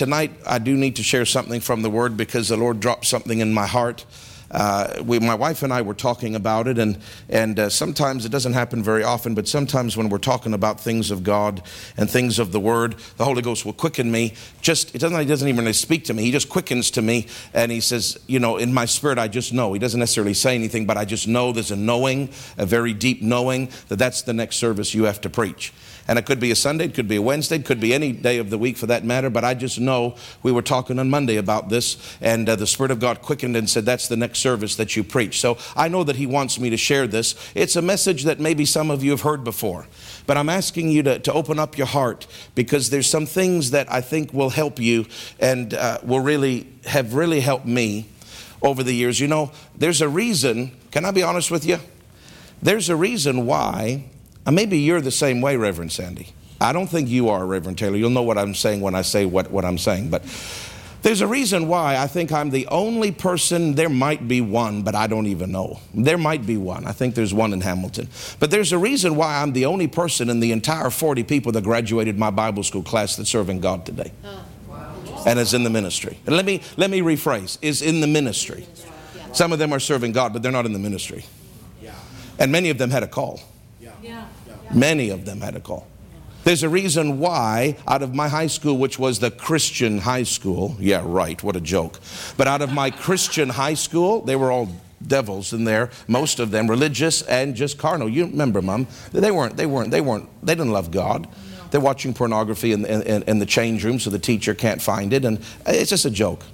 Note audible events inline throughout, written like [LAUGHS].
tonight I do need to share something from the Word because the Lord dropped something in my heart. Uh, we, my wife and I were talking about it, and, and uh, sometimes it doesn't happen very often, but sometimes when we're talking about things of God and things of the Word, the Holy Ghost will quicken me. Just, it doesn't, he doesn't even really speak to me, He just quickens to me, and He says, You know, in my spirit, I just know. He doesn't necessarily say anything, but I just know there's a knowing, a very deep knowing that that's the next service you have to preach. And it could be a Sunday, it could be a Wednesday, it could be any day of the week for that matter. But I just know we were talking on Monday about this, and uh, the Spirit of God quickened and said, That's the next service that you preach. So I know that He wants me to share this. It's a message that maybe some of you have heard before. But I'm asking you to, to open up your heart because there's some things that I think will help you and uh, will really have really helped me over the years. You know, there's a reason, can I be honest with you? There's a reason why Uh, maybe you're the same way, Reverend Sandy. I don't think you are, Reverend Taylor. You'll know what I'm saying when I say what, what I'm saying. But there's a reason why I think I'm the only person, there might be one, but I don't even know. There might be one. I think there's one in Hamilton. But there's a reason why I'm the only person in the entire 40 people that graduated my Bible school class that's serving God today. And is in the ministry. And let me, let me rephrase is in the ministry. Some of them are serving God, but they're not in the ministry. And many of them had a call. Many of them had a call. There's a reason why, out of my high school, which was the Christian high school, yeah, right, what a joke. But out of my Christian high school, they were all devils in there, most of them religious and just carnal. You remember, Mom? They weren't, they weren't, they weren't, they didn't love God. They're watching pornography in, in, in the change room so the teacher can't find it, and it's just a joke.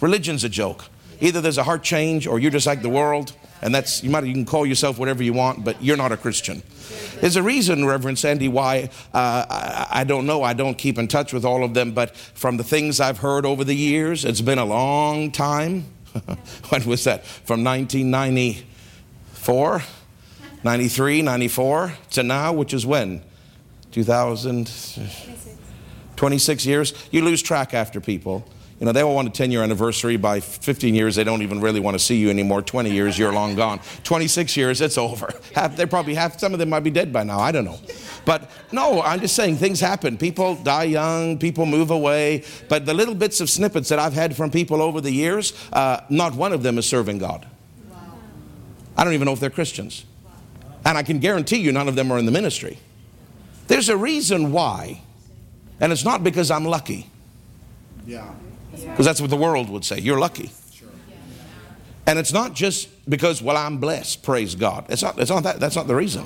Religion's a joke. Either there's a heart change or you're just like the world, and that's, you might, you can call yourself whatever you want, but you're not a Christian. There's a reason, Reverend Sandy, why uh, I, I, don't know. I don't keep in touch with all of them, but from the things I've heard over the years, it's been a long time. [LAUGHS] when was that? From 1994, 93, 94 to now, which is when? 2000, 26 years. You lose track after people. You know, they all want a 10 year anniversary. By 15 years, they don't even really want to see you anymore. 20 years, you're long gone. 26 years, it's over. [LAUGHS] Half, they probably half, some of them might be dead by now. I don't know. But no, I'm just saying things happen. People die young, people move away. But the little bits of snippets that I've had from people over the years, uh, not one of them is serving God. I don't even know if they're Christians. And I can guarantee you none of them are in the ministry. There's a reason why, and it's not because I'm lucky. Yeah. Because that's what the world would say. You're lucky. And it's not just because, well, I'm blessed, praise God. It's not, it's not that, that's not the reason.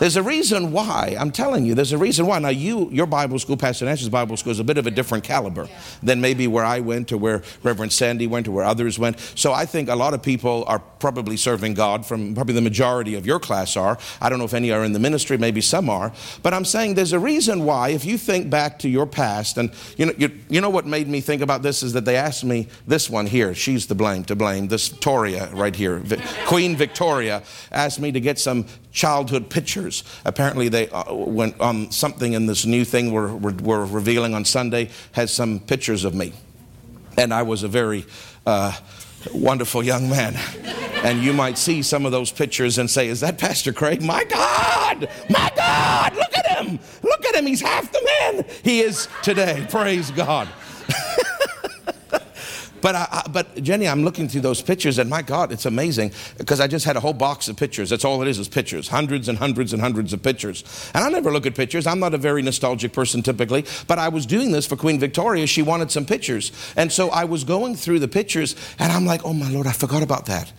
There's a reason why. I'm telling you, there's a reason why. Now, you, your Bible school, Pastor Nash's Bible school, is a bit of a different caliber than maybe where I went or where Reverend Sandy went or where others went. So I think a lot of people are probably serving God from probably the majority of your class are. I don't know if any are in the ministry, maybe some are. But I'm saying there's a reason why, if you think back to your past, and you know, you, you know what made me think about this is that they asked me this one here, she's the blame to blame, this Victoria right here, Queen Victoria asked me to get some childhood pictures. Apparently, they uh, went on something in this new thing we're, we're, we're, revealing on Sunday has some pictures of me, and I was a very uh, wonderful young man. And you might see some of those pictures and say, "Is that Pastor Craig? My God, my God! Look at him! Look at him! He's half the man he is today. Praise God." But, I, but Jenny, I'm looking through those pictures, and my God, it's amazing because I just had a whole box of pictures. That's all it is, is pictures, hundreds and hundreds and hundreds of pictures. And I never look at pictures. I'm not a very nostalgic person typically, but I was doing this for Queen Victoria. She wanted some pictures, and so I was going through the pictures, and I'm like, oh my Lord, I forgot about that.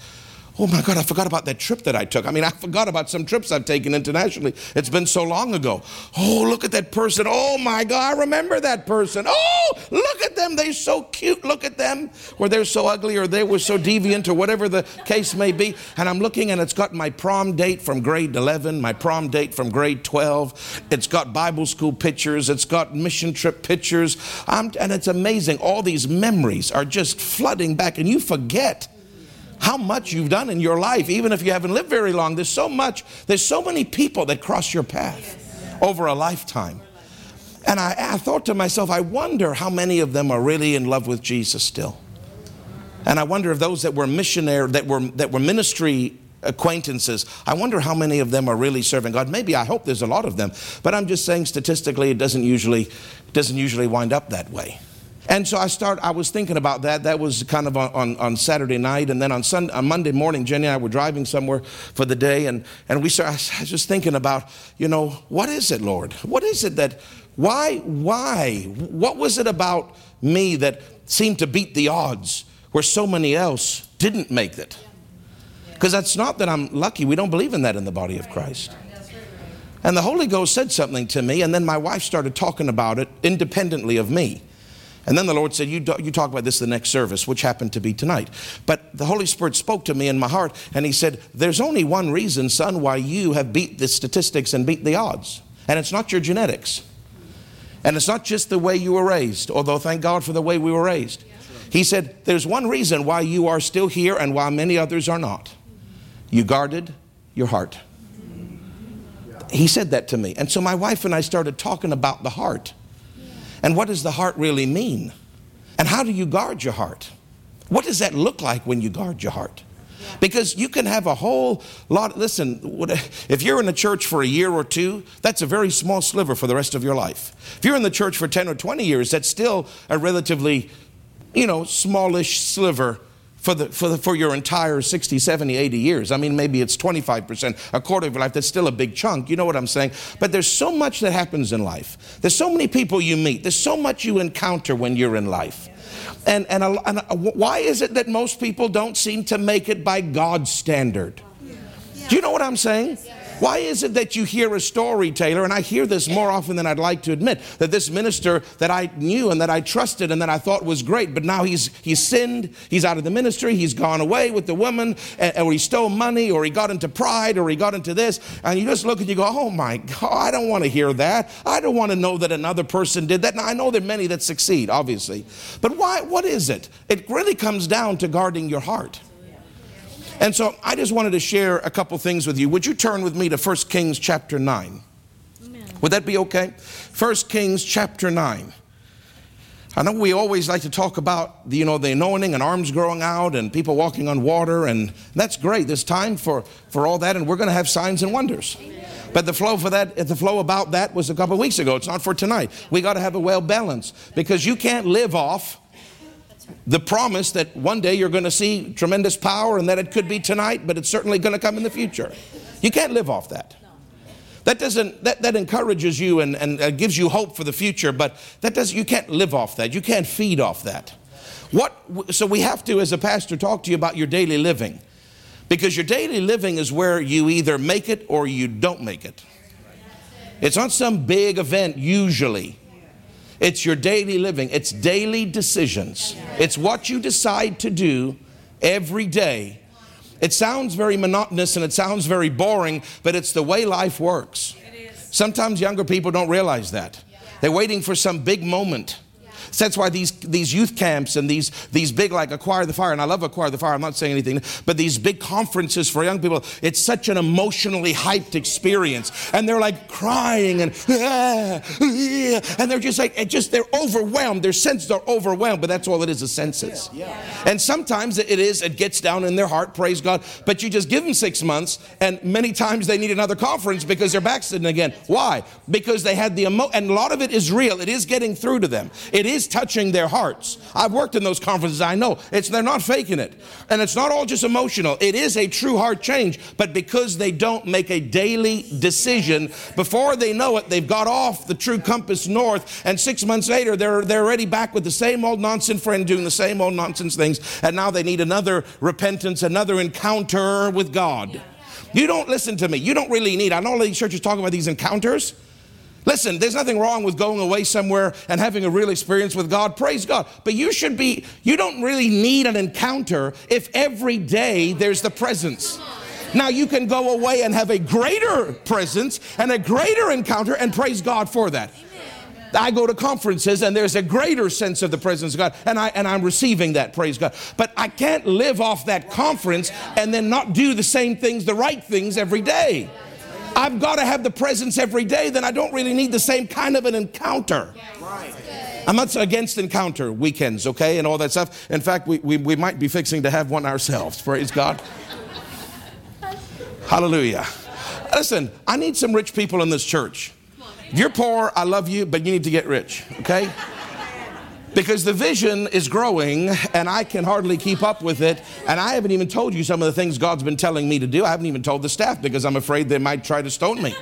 Oh my God, I forgot about that trip that I took. I mean, I forgot about some trips I've taken internationally. It's been so long ago. Oh, look at that person. Oh my God, I remember that person. Oh, look at them. They're so cute. Look at them. Or they're so ugly or they were so deviant or whatever the case may be. And I'm looking and it's got my prom date from grade 11, my prom date from grade 12. It's got Bible school pictures. It's got mission trip pictures. I'm, and it's amazing. All these memories are just flooding back and you forget how much you've done in your life, even if you haven't lived very long. There's so much, there's so many people that cross your path over a lifetime. And I, I thought to myself, I wonder how many of them are really in love with Jesus still. And I wonder if those that were missionary, that were, that were ministry acquaintances, I wonder how many of them are really serving God. Maybe I hope there's a lot of them, but I'm just saying statistically it doesn't usually, doesn't usually wind up that way. And so I start. I was thinking about that. That was kind of on, on, on Saturday night, and then on Sunday, on Monday morning, Jenny and I were driving somewhere for the day, and and we start. I was just thinking about, you know, what is it, Lord? What is it that? Why? Why? What was it about me that seemed to beat the odds, where so many else didn't make it? Because that's not that I'm lucky. We don't believe in that in the body of Christ. And the Holy Ghost said something to me, and then my wife started talking about it independently of me. And then the Lord said, you, do, you talk about this the next service, which happened to be tonight. But the Holy Spirit spoke to me in my heart, and He said, There's only one reason, son, why you have beat the statistics and beat the odds. And it's not your genetics. And it's not just the way you were raised, although thank God for the way we were raised. He said, There's one reason why you are still here and why many others are not. You guarded your heart. He said that to me. And so my wife and I started talking about the heart. And what does the heart really mean? And how do you guard your heart? What does that look like when you guard your heart? Because you can have a whole lot. Listen, if you're in the church for a year or two, that's a very small sliver for the rest of your life. If you're in the church for 10 or 20 years, that's still a relatively, you know, smallish sliver for, the, for, the, for your entire 60, 70, 80 years. I mean, maybe it's 25%, a quarter of your life. That's still a big chunk. You know what I'm saying? But there's so much that happens in life. There's so many people you meet. There's so much you encounter when you're in life. And, and, and why is it that most people don't seem to make it by God's standard? Do you know what I'm saying? Why is it that you hear a story, Taylor, and I hear this more often than I'd like to admit, that this minister that I knew and that I trusted and that I thought was great, but now he's, he's sinned, he's out of the ministry, he's gone away with the woman, or he stole money, or he got into pride, or he got into this, and you just look and you go, oh my God, I don't want to hear that. I don't want to know that another person did that. Now, I know there are many that succeed, obviously. But why, what is it? It really comes down to guarding your heart. And so I just wanted to share a couple things with you. Would you turn with me to 1 Kings chapter 9? Amen. Would that be okay? 1 Kings chapter 9. I know we always like to talk about the, you know the anointing and arms growing out and people walking on water and that's great. There's time for, for all that and we're going to have signs and wonders. Amen. But the flow for that, the flow about that was a couple of weeks ago. It's not for tonight. We got to have a well balance because you can't live off the promise that one day you're going to see tremendous power and that it could be tonight, but it's certainly going to come in the future. You can't live off that. That doesn't that, that encourages you and, and uh, gives you hope for the future, but that does you can't live off that. You can't feed off that. What so we have to, as a pastor, talk to you about your daily living. Because your daily living is where you either make it or you don't make it. It's not some big event usually. It's your daily living, it's daily decisions. It's what you decide to do every day. It sounds very monotonous and it sounds very boring, but it's the way life works. Sometimes younger people don't realize that. They're waiting for some big moment. So that's why these, these youth camps and these, these big, like Acquire the Fire, and I love Acquire the Fire, I'm not saying anything, but these big conferences for young people, it's such an emotionally hyped experience. And they're like crying and, ah, [LAUGHS] ah, and they're just like, it just, they're overwhelmed. Their senses are overwhelmed, but that's all it is, the senses. Yeah. And sometimes it is, it gets down in their heart, praise God, but you just give them six months, and many times they need another conference because they're backsliding again. Why? Because they had the emo, and a lot of it is real. It is getting through to them. It is is touching their hearts. I've worked in those conferences, I know. It's they're not faking it. And it's not all just emotional. It is a true heart change, but because they don't make a daily decision, before they know it, they've got off the true compass north, and six months later they're they're already back with the same old nonsense friend doing the same old nonsense things, and now they need another repentance, another encounter with God. You don't listen to me. You don't really need. I know all these churches talk about these encounters. Listen, there's nothing wrong with going away somewhere and having a real experience with God. Praise God. But you should be, you don't really need an encounter if every day there's the presence. Now you can go away and have a greater presence and a greater encounter and praise God for that. I go to conferences and there's a greater sense of the presence of God and I and I'm receiving that praise God. But I can't live off that conference and then not do the same things, the right things every day. I've got to have the presence every day, then I don't really need the same kind of an encounter. I'm not against encounter weekends, okay, and all that stuff. In fact, we, we, we might be fixing to have one ourselves. Praise God. [LAUGHS] Hallelujah. Listen, I need some rich people in this church. If you're poor, I love you, but you need to get rich, okay? Because the vision is growing and I can hardly keep up with it. And I haven't even told you some of the things God's been telling me to do. I haven't even told the staff because I'm afraid they might try to stone me.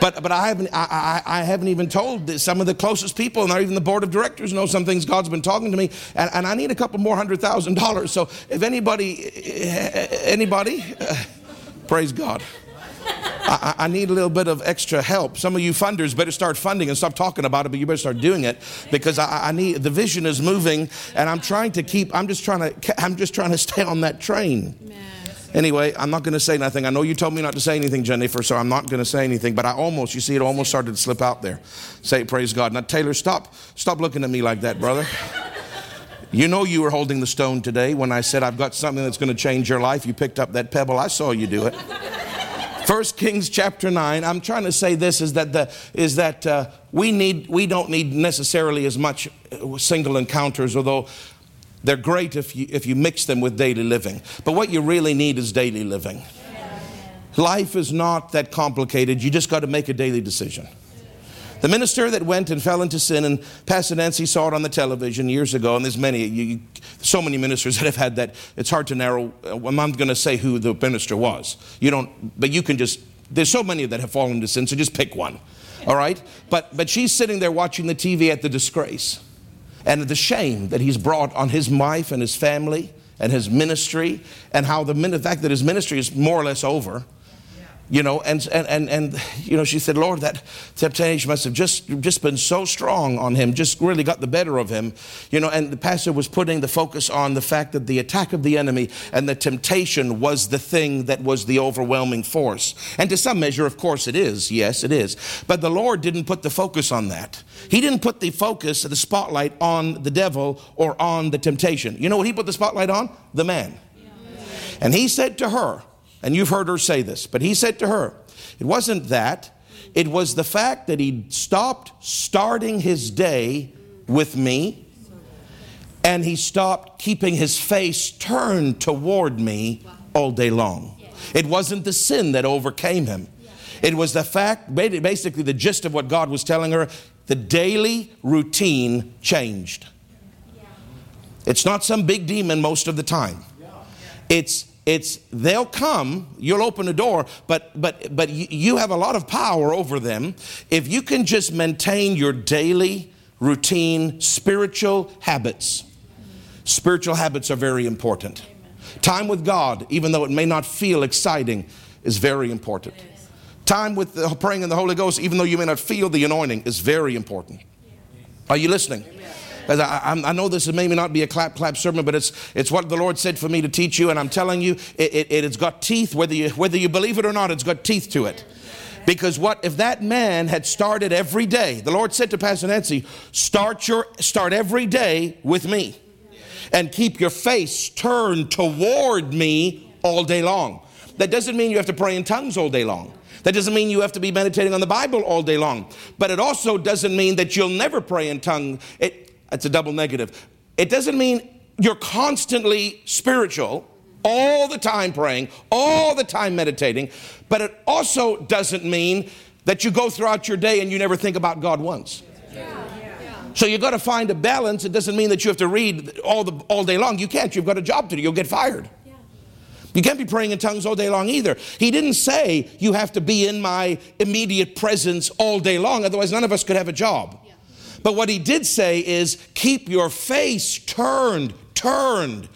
But, but I, haven't, I, I, I haven't even told some of the closest people, and not even the board of directors know some things God's been talking to me. And, and I need a couple more hundred thousand dollars. So if anybody, anybody, uh, [LAUGHS] praise God. I, I, need a little bit of extra help. Some of you funders better start funding and stop talking about it, but you better start doing it because I, I need the vision is moving, and I'm trying to keep. I'm just trying to. I'm just trying to [LAUGHS] stay on that train. Anyway, I'm not going to say nothing. I know you told me not to say anything, Jennifer, so I'm not going to say anything. But I almost, you see, it almost started to slip out there. Say, praise God. Now, Taylor, stop, stop looking at me like that, brother. [LAUGHS] You know you were holding the stone today when I said I've got something that's going to change your life. You picked up that pebble. I saw you do it. First Kings chapter 9. I'm trying to say this is that, the, is that uh, we, need, we don't need necessarily as much uh, single encounters, although they're great if you, if you mix them with daily living. But what you really need is daily living. Life is not that complicated. You just got to make a daily decision. The minister that went and fell into sin, and Pastor Nancy saw it on the television years ago, and there's many, you, so many ministers [LAUGHS] that have had that. It's hard to narrow. Uh, I'm not going to say who the minister was. You don't, but you can just. There's so many that have fallen into sin, so just pick one. All right, but but she's sitting there watching the TV at the disgrace, and the shame that he's brought on his wife and his family and his ministry, and how the, the fact that his ministry is more or less over you know and, and and and you know she said lord that temptation must have just just been so strong on him just really got the better of him. You know and the pastor was putting the focus on the fact that the attack of the enemy and the temptation was the thing that was the overwhelming force. And to some measure of course it is. Yes it is. But the lord didn't put the focus on that. He didn't put the focus the spotlight on the devil or on the temptation. You know what he put the spotlight on? The man. And he said to her and you've heard her say this, but he said to her, it wasn't that. It was the fact that he stopped starting his day with me and he stopped keeping his face turned toward me all day long. It wasn't the sin that overcame him. It was the fact, basically, the gist of what God was telling her the daily routine changed. It's not some big demon most of the time. It's it's they'll come you'll open the door but but but you, have a lot of power over them. If you can just maintain your daily routine spiritual habits spiritual habits are very important. Time with god even though it may not feel exciting is very important. Time with the, praying in the holy ghost even though you may not feel the anointing is very important. Are you listening I, I, I, know this may not be a clap clap sermon, but it's, it's what the Lord said for me to teach you, and I'm telling you, it, it, it has got teeth. Whether you, whether you believe it or not, it's got teeth to it. Because what if that man had started every day? The Lord said to Pastor Nancy, start your start every day with me. And keep your face turned toward me all day long. That doesn't mean you have to pray in tongues all day long. That doesn't mean you have to be meditating on the Bible all day long. But it also doesn't mean that you'll never pray in tongues. It, it's a double negative. It doesn't mean you're constantly spiritual, all the time praying, all the time meditating, but it also doesn't mean that you go throughout your day and you never think about God once. So you've got to find a balance. It doesn't mean that you have to read all the all day long. You can't. You've got a job to do. You'll get fired. You can't be praying in tongues all day long either. He didn't say you have to be in my immediate presence all day long, otherwise, none of us could have a job. But what he did say is keep your face turned, turned.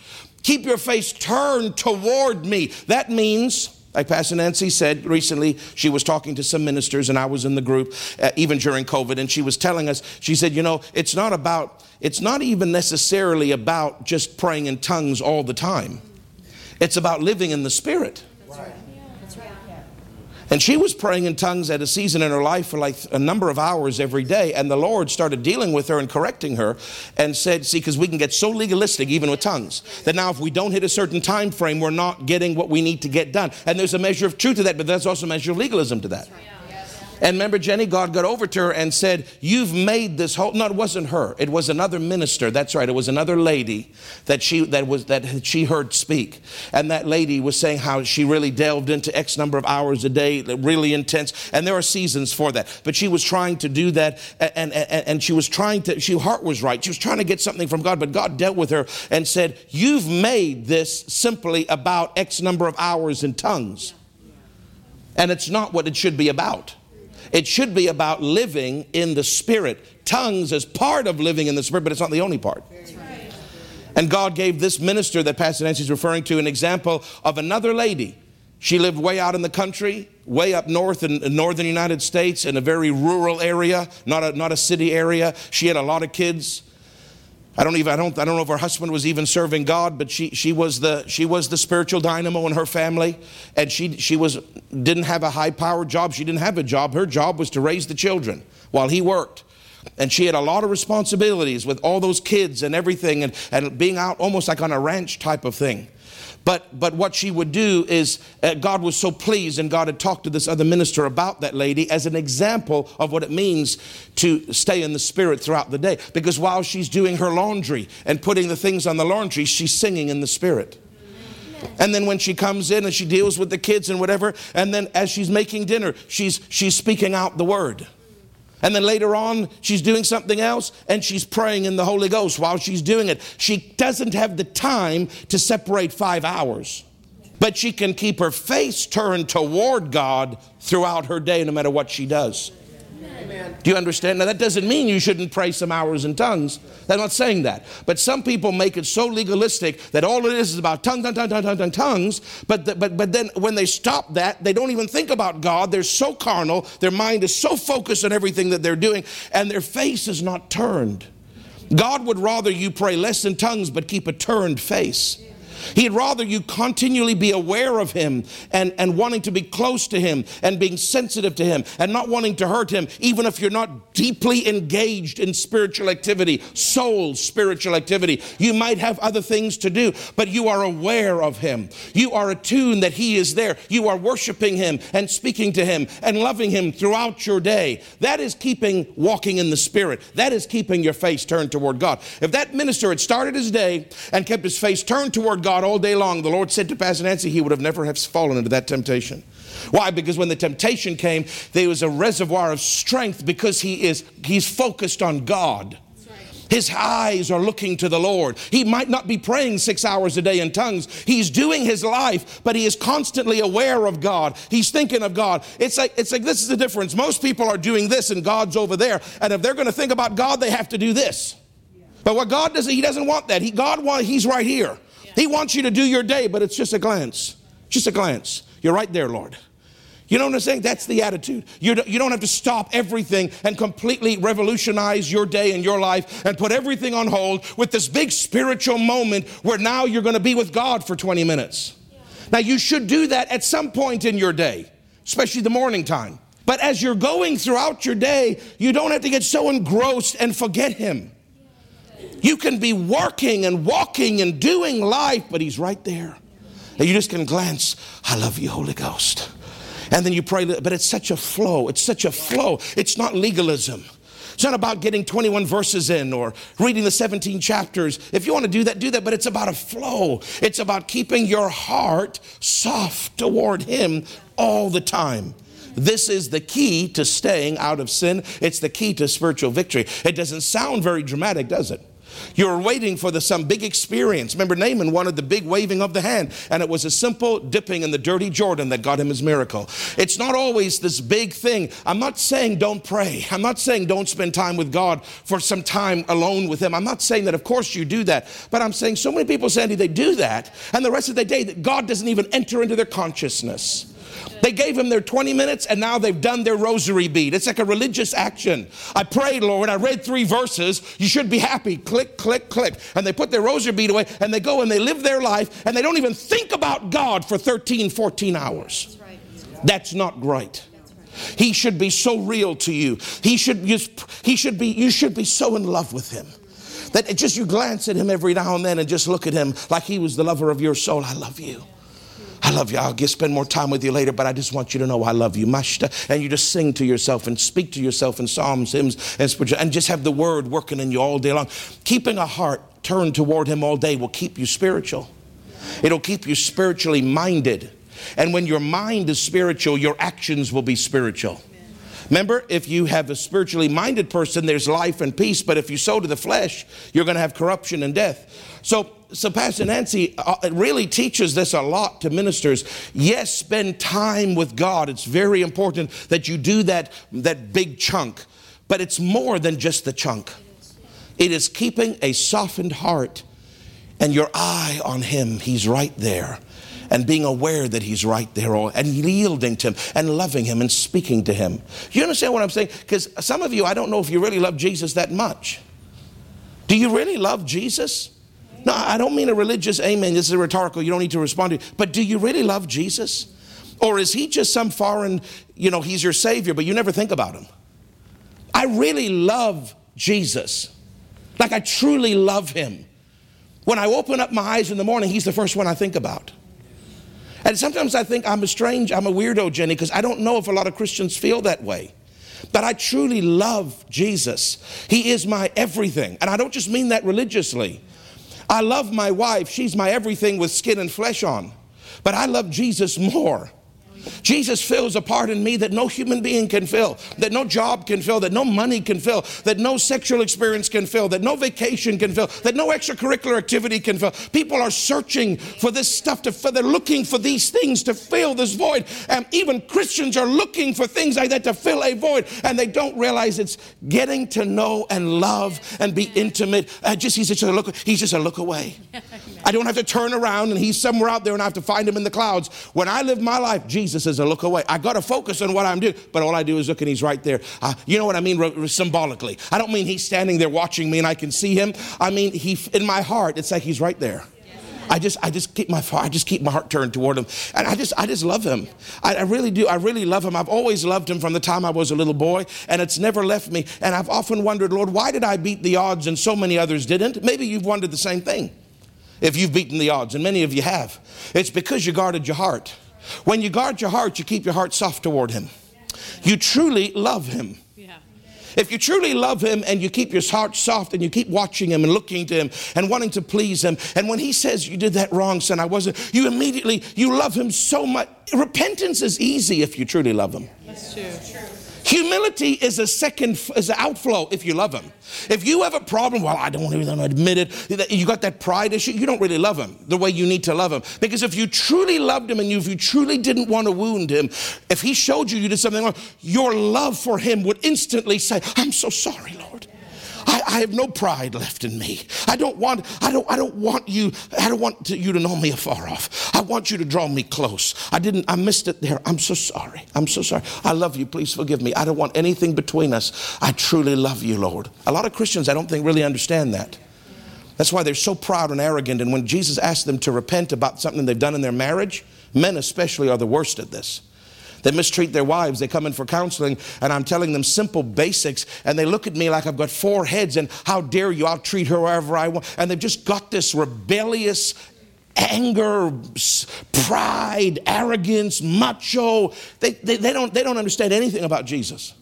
Keep your face turned toward me. That means like Pastor Nancy said recently, she was talking to some ministers, and I was in the group uh, even during COVID, and she was telling us, she said, You know, it's not about, it's not even necessarily about just praying in tongues all the time, it's about living in the Spirit. Right. And she was praying in tongues at a season in her life for like a number of hours every day. And the Lord started dealing with her and correcting her and said, See, because we can get so legalistic even with tongues that now if we don't hit a certain time frame, we're not getting what we need to get done. And there's a measure of truth to that, but there's also a measure of legalism to that. And remember, Jenny, God got over to her and said, You've made this whole no, it wasn't her. It was another minister. That's right, it was another lady that she that was that she heard speak. And that lady was saying how she really delved into X number of hours a day, really intense. And there are seasons for that. But she was trying to do that and, and, and she was trying to, she heart was right. She was trying to get something from God, but God dealt with her and said, You've made this simply about X number of hours in tongues. And it's not what it should be about. It should be about living in the Spirit. Tongues is part of living in the Spirit, but it's not the only part. And God gave this minister that Pastor Nancy is referring to an example of another lady. She lived way out in the country, way up north in, in northern United States, in a very rural area, not a, not a city area. She had a lot of kids. I don't even I don't I don't know if her husband was even serving God, but she she was the she was the spiritual dynamo in her family, and she she was didn't have a high powered job. She didn't have a job. Her job was to raise the children while he worked. And she had a lot of responsibilities with all those kids and everything and, and being out almost like on a ranch type of thing. But, but what she would do is, uh, God was so pleased, and God had talked to this other minister about that lady as an example of what it means to stay in the Spirit throughout the day. Because while she's doing her laundry and putting the things on the laundry, she's singing in the Spirit. And then when she comes in and she deals with the kids and whatever, and then as she's making dinner, she's, she's speaking out the word. And then later on, she's doing something else and she's praying in the Holy Ghost while she's doing it. She doesn't have the time to separate five hours, but she can keep her face turned toward God throughout her day, no matter what she does. Do you understand? Now, that doesn't mean you shouldn't pray some hours in tongues. I'm not saying that. But some people make it so legalistic that all it is is about tongue, tongue, tongue, tongue, tongue, tongue tongues. But, the, but, but then when they stop that, they don't even think about God. They're so carnal. Their mind is so focused on everything that they're doing, and their face is not turned. God would rather you pray less in tongues, but keep a turned face. He'd rather you continually be aware of Him and, and wanting to be close to Him and being sensitive to Him and not wanting to hurt Him, even if you're not deeply engaged in spiritual activity, soul spiritual activity. You might have other things to do, but you are aware of Him. You are attuned that He is there. You are worshiping Him and speaking to Him and loving Him throughout your day. That is keeping walking in the Spirit. That is keeping your face turned toward God. If that minister had started his day and kept his face turned toward God, God all day long, the Lord said to Pastor Nancy, he would have never have fallen into that temptation. Why? Because when the temptation came, there was a reservoir of strength because he is he's focused on God. His eyes are looking to the Lord. He might not be praying six hours a day in tongues. He's doing his life, but he is constantly aware of God. He's thinking of God. It's like, it's like this is the difference. Most people are doing this and God's over there. And if they're going to think about God, they have to do this. But what God does, He doesn't want that. He, God He's right here. He wants you to do your day, but it's just a glance. Just a glance. You're right there, Lord. You know what I'm saying? That's the attitude. You don't, have to stop everything and completely revolutionize your day and your life and put everything on hold with this big spiritual moment where now you're going to be with God for 20 minutes. Now, you should do that at some point in your day, especially the morning time. But as you're going throughout your day, you don't have to get so engrossed and forget Him. You can be working and walking and doing life, but He's right there. And you just can glance, I love you, Holy Ghost. And then you pray, but it's such a flow. It's such a flow. It's not legalism. It's not about getting 21 verses in or reading the 17 chapters. If you want to do that, do that, but it's about a flow. It's about keeping your heart soft toward Him all the time. This is the key to staying out of sin. It's the key to spiritual victory. It doesn't sound very dramatic, does it? You're waiting for the, some big experience. Remember, Naaman wanted the big waving of the hand, and it was a simple dipping in the dirty Jordan that got him his miracle. It's not always this big thing. I'm not saying don't pray. I'm not saying don't spend time with God for some time alone with Him. I'm not saying that, of course, you do that. But I'm saying so many people, Sandy, they do that, and the rest of the day, that God doesn't even enter into their consciousness. They gave him their 20 minutes and now they've done their rosary bead. It's like a religious action. I prayed, Lord, I read three verses. You should be happy. Click, click, click. And they put their rosary bead away and they go and they live their life and they don't even think about God for 13, 14 hours. That's not right. He should be so real to you. He should he should be, you should be so in love with him that just you glance at him every now and then and just look at him like he was the lover of your soul. I love you. I love you. I'll get, spend more time with you later, but I just want you to know I love you. And you just sing to yourself and speak to yourself in psalms, hymns, and spiritual, and just have the word working in you all day long. Keeping a heart turned toward him all day will keep you spiritual. It'll keep you spiritually minded. And when your mind is spiritual, your actions will be spiritual. Remember, if you have a spiritually minded person, there's life and peace, but if you sow to the flesh, you're going to have corruption and death. So, so Pastor Nancy uh, really teaches this a lot to ministers. Yes, spend time with God. It's very important that you do that, that big chunk, but it's more than just the chunk. It is keeping a softened heart and your eye on Him. He's right there and being aware that he's right there and yielding to him and loving him and speaking to him. You understand what I'm saying? Because some of you, I don't know if you really love Jesus that much. Do you really love Jesus? No, I don't mean a religious amen. This is a rhetorical. You don't need to respond to it. But do you really love Jesus? Or is he just some foreign, you know, he's your savior, but you never think about him? I really love Jesus. Like I truly love him. When I open up my eyes in the morning, he's the first one I think about. And sometimes I think I'm a strange, I'm a weirdo, Jenny, because I don't know if a lot of Christians feel that way. But I truly love Jesus. He is my everything. And I don't just mean that religiously. I love my wife. She's my everything with skin and flesh on. But I love Jesus more. Jesus fills a part in me that no human being can fill, that no job can fill, that no money can fill, that no sexual experience can fill, that no vacation can fill, that no extracurricular activity can fill. People are searching for this stuff to fill. They're looking for these things to fill this void. And even Christians are looking for things like that to fill a void. And they don't realize it's getting to know and love and be intimate. Uh, just he's just a look, he's just a look away. I don't have to turn around and he's somewhere out there and I have to find him in the clouds. When I live my life, Jesus is a look away. I got to focus on what I'm doing, but all I do is look and he's right there. Uh, you know what I mean symbolically? I don't mean he's standing there watching me and I can see him. I mean he in my heart, it's like he's right there. I just, I just keep my, I just keep my heart turned toward him, and I just, I just love him. I, I, really do. I really love him. I've always loved him from the time I was a little boy, and it's never left me. And I've often wondered, Lord, why did I beat the odds and so many others didn't? Maybe you've wondered the same thing if you've beaten the odds, and many of you have. It's because you guarded your heart. When you guard your heart, you keep your heart soft toward Him. You truly love Him. If you truly love him and you keep your heart soft and you keep watching him and looking to him and wanting to please him, and when he says you did that wrong, son, I wasn't, you immediately, you love him so much. Repentance is easy if you truly love him. That's true. Humility is a second, is an outflow if you love him. If you have a problem, well, I don't want to even admit it, you got that pride issue, you don't really love him the way you need to love him. Because if you truly loved him and you, if you truly didn't want to wound him, if he showed you you did something wrong, your love for him would instantly say, I'm so sorry, Lord. I, I, have no pride left in me. I don't want, I don't, I don't want you, I don't want to, you to know me afar off. I want you to draw me close. I didn't, I missed it there. I'm so sorry. I'm so sorry. I love you. Please forgive me. I don't want anything between us. I truly love you, Lord. A lot of Christians, I don't think, really understand that. That's why they're so proud and arrogant. And when Jesus asked them to repent about something they've done in their marriage, men especially are the worst at this. They mistreat their wives. They come in for counseling, and I'm telling them simple basics, and they look at me like I've got four heads, and how dare you? I'll treat her however I want. And they've just got this rebellious anger, pride, arrogance, macho. They, they, they, don't, they don't understand anything about Jesus.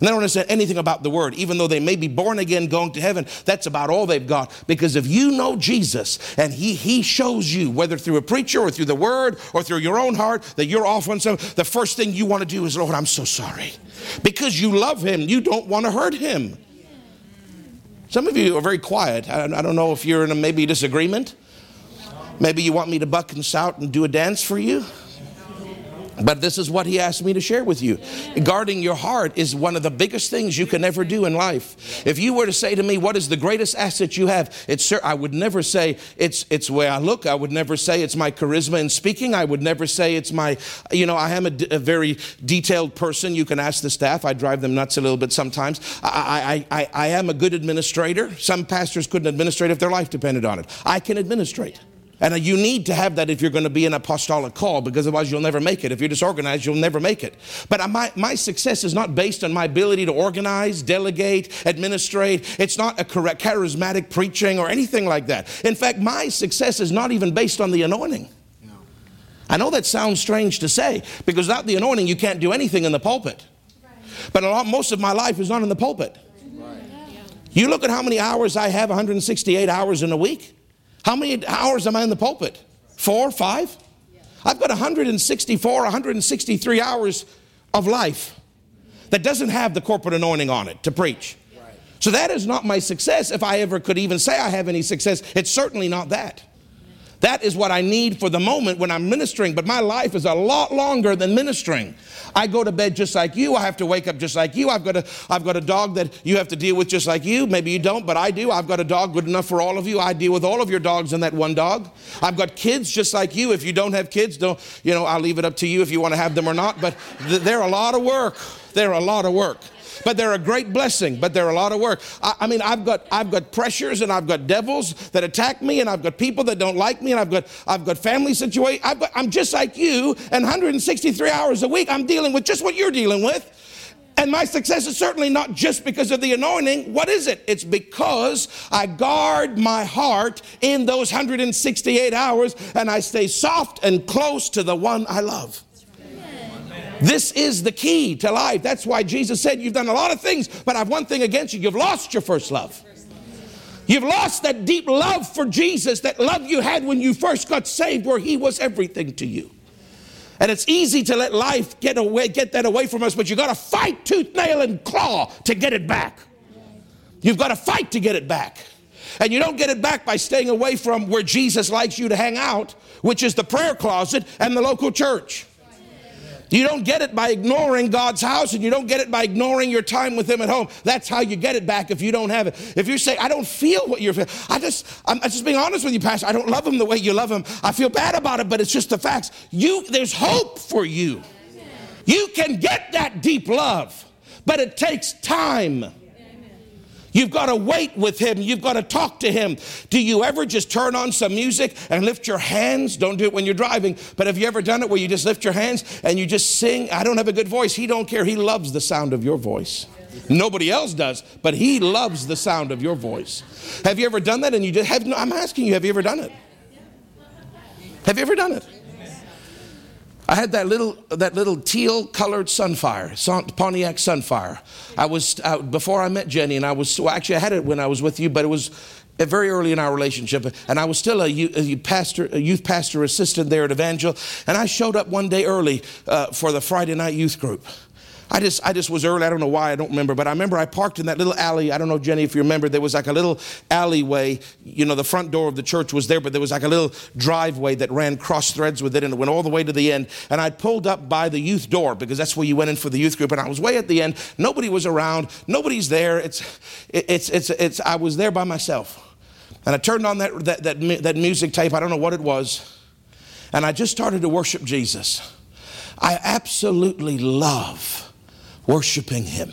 And they don't understand anything about the word. Even though they may be born again going to heaven, that's about all they've got. Because if you know Jesus and he, he shows you, whether through a preacher or through the word or through your own heart, that you're off on some, the first thing you want to do is, Lord, I'm so sorry. Because you love him, you don't want to hurt him. Some of you are very quiet. I, I don't know if you're in a maybe disagreement. Maybe you want me to buck and shout and do a dance for you. But this is what he asked me to share with you. Guarding your heart is one of the biggest things you can ever do in life. If you were to say to me, What is the greatest asset you have? It's, I would never say it's, it's the way I look. I would never say it's my charisma in speaking. I would never say it's my, you know, I am a, a very detailed person. You can ask the staff. I drive them nuts a little bit sometimes. I, I, I, I am a good administrator. Some pastors couldn't administrate if their life depended on it. I can administrate. And you need to have that if you're going to be an apostolic call, because otherwise you'll never make it. If you're disorganized, you'll never make it. But my, my success is not based on my ability to organize, delegate, administrate. It's not a correct charismatic preaching or anything like that. In fact, my success is not even based on the anointing. I know that sounds strange to say because without the anointing, you can't do anything in the pulpit. But lot, most of my life is not in the pulpit. You look at how many hours I have 168 hours in a week. How many hours am I in the pulpit? Four, five? I've got 164, 163 hours of life that doesn't have the corporate anointing on it to preach. So that is not my success. If I ever could even say I have any success, it's certainly not that. That is what I need for the moment when I'm ministering, but my life is a lot longer than ministering. I go to bed just like you. I have to wake up just like you. I've got a, I've got a dog that you have to deal with just like you. Maybe you don't, but I do. I've got a dog good enough for all of you. I deal with all of your dogs and that one dog. I've got kids just like you. If you don't have kids, don't, you know, I'll leave it up to you if you want to have them or not, but th- they're a lot of work. They're a lot of work but they're a great blessing, but they're a lot of work. I, I, mean, I've got, I've got pressures and I've got devils that attack me and I've got people that don't like me and I've got, I've got family situations. I'm just like you and 163 hours a week, I'm dealing with just what you're dealing with. And my success is certainly not just because of the anointing. What is it? It's because I guard my heart in those 168 hours and I stay soft and close to the one I love. This is the key to life. That's why Jesus said, You've done a lot of things, but I've one thing against you. You've lost your first love. You've lost that deep love for Jesus, that love you had when you first got saved, where He was everything to you. And it's easy to let life get away, get that away from us, but you've got to fight tooth, nail, and claw to get it back. You've got to fight to get it back. And you don't get it back by staying away from where Jesus likes you to hang out, which is the prayer closet and the local church. You don't get it by ignoring God's house and you don't get it by ignoring your time with Him at home. That's how you get it back if you don't have it. If you say, I don't feel what you're feeling, I just, I'm, I'm just being honest with you, Pastor. I don't love Him the way you love Him. I feel bad about it, but it's just the facts. You, there's hope for you. You can get that deep love, but it takes time. You've got to wait with him. You've got to talk to him. Do you ever just turn on some music and lift your hands? Don't do it when you're driving, but have you ever done it where you just lift your hands and you just sing? I don't have a good voice. He don't care. He loves the sound of your voice. Nobody else does, but he loves the sound of your voice. Have you ever done that? And you just have, no, I'm asking you, have you ever done it? Have you ever done it? I had that little that little teal colored Sunfire, Pontiac Sunfire. I was uh, before I met Jenny, and I was well, actually I had it when I was with you, but it was very early in our relationship, and I was still a youth, a pastor, a youth pastor assistant there at Evangel, and I showed up one day early uh, for the Friday night youth group. I just, I just was early. I don't know why. I don't remember. But I remember I parked in that little alley. I don't know, Jenny, if you remember. There was like a little alleyway. You know, the front door of the church was there, but there was like a little driveway that ran cross threads with it and it went all the way to the end. And I pulled up by the youth door because that's where you went in for the youth group. And I was way at the end. Nobody was around. Nobody's there. It's, it's, it's, it's, I was there by myself. And I turned on that, that, that, that music tape. I don't know what it was. And I just started to worship Jesus. I absolutely love worshiping Him.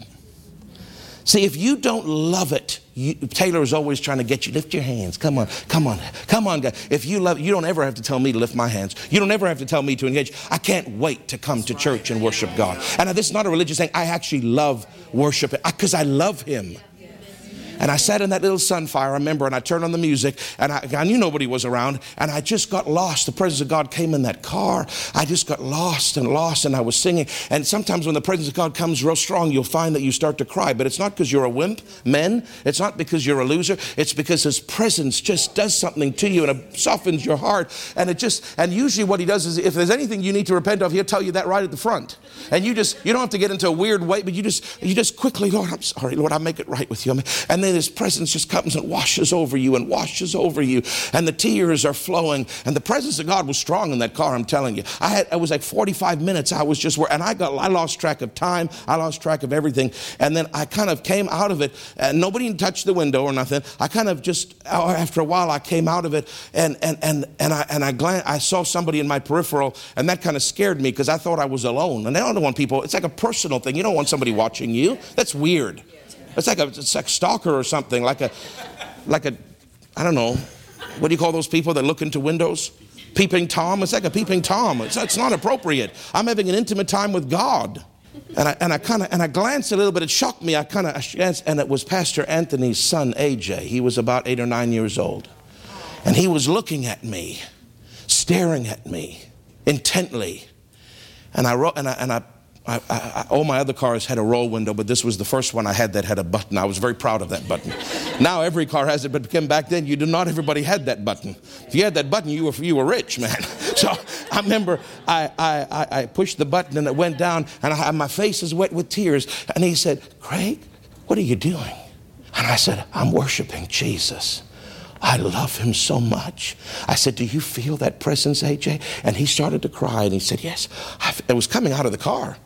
See, if you don't love it, you, Taylor is always trying to get you lift your hands. Come on, come on, come on, God. If you love, you don't ever have to tell me to lift my hands. You don't ever have to tell me to engage. I can't wait to come to church and worship God. And this is not a religious thing. I actually love worship because I love Him. And I sat in that little sunfire, I remember, and I turned on the music, and I, I, knew nobody was around, and I just got lost. The presence of God came in that car. I just got lost and lost, and I was singing. And sometimes when the presence of God comes real strong, you'll find that you start to cry. But it's not because you're a wimp, men. It's not because you're a loser. It's because His presence just does something to you and it softens your heart. And it just, and usually what He does is if there's anything you need to repent of, He'll tell you that right at the front. And you just, you don't have to get into a weird way, but you just, you just quickly, Lord, I'm sorry, Lord, I'll make it right with you. And then His presence just comes and washes over you and washes over you, and the tears are flowing. And the presence of God was strong in that car, I'm telling you. I had, it was like 45 minutes. I was just where, and I got, I lost track of time. I lost track of everything. And then I kind of came out of it, and nobody touched the window or nothing. I kind of just, uh, after a while, I came out of it, and, and, and, and I, and I, glan- I saw somebody in my peripheral, and that kind of scared me because I thought I was alone. And I don't want people, it's like a personal thing. You don't want somebody watching you. That's weird. It's like a, it's like stalker or something, like a, like a, I don't know, what do you call those people that look into windows? Peeping Tom? It's like a peeping Tom. It's, it's not appropriate. I'm having an intimate time with God. And I, and I kind of, and I glanced a little bit, it shocked me. I kind of, and it was Pastor Anthony's son, AJ. He was about eight or nine years old. And he was looking at me, staring at me. intently. And I wrote, and I, and I, I, I, all my other cars had a roll window, but this was the first one I had that had a button. I was very proud of that button. now every car has it, but back then, you did not everybody had that button. If you had that button, you were you were rich, man. [LAUGHS] So I remember I I, I pushed the button and it went down, and I, my face is wet with tears. And he said, "Craig, what are you doing?" And I said, "I'm worshiping Jesus." I love him so much. I said, Do you feel that presence, AJ? And he started to cry and he said, Yes. it was coming out of the car.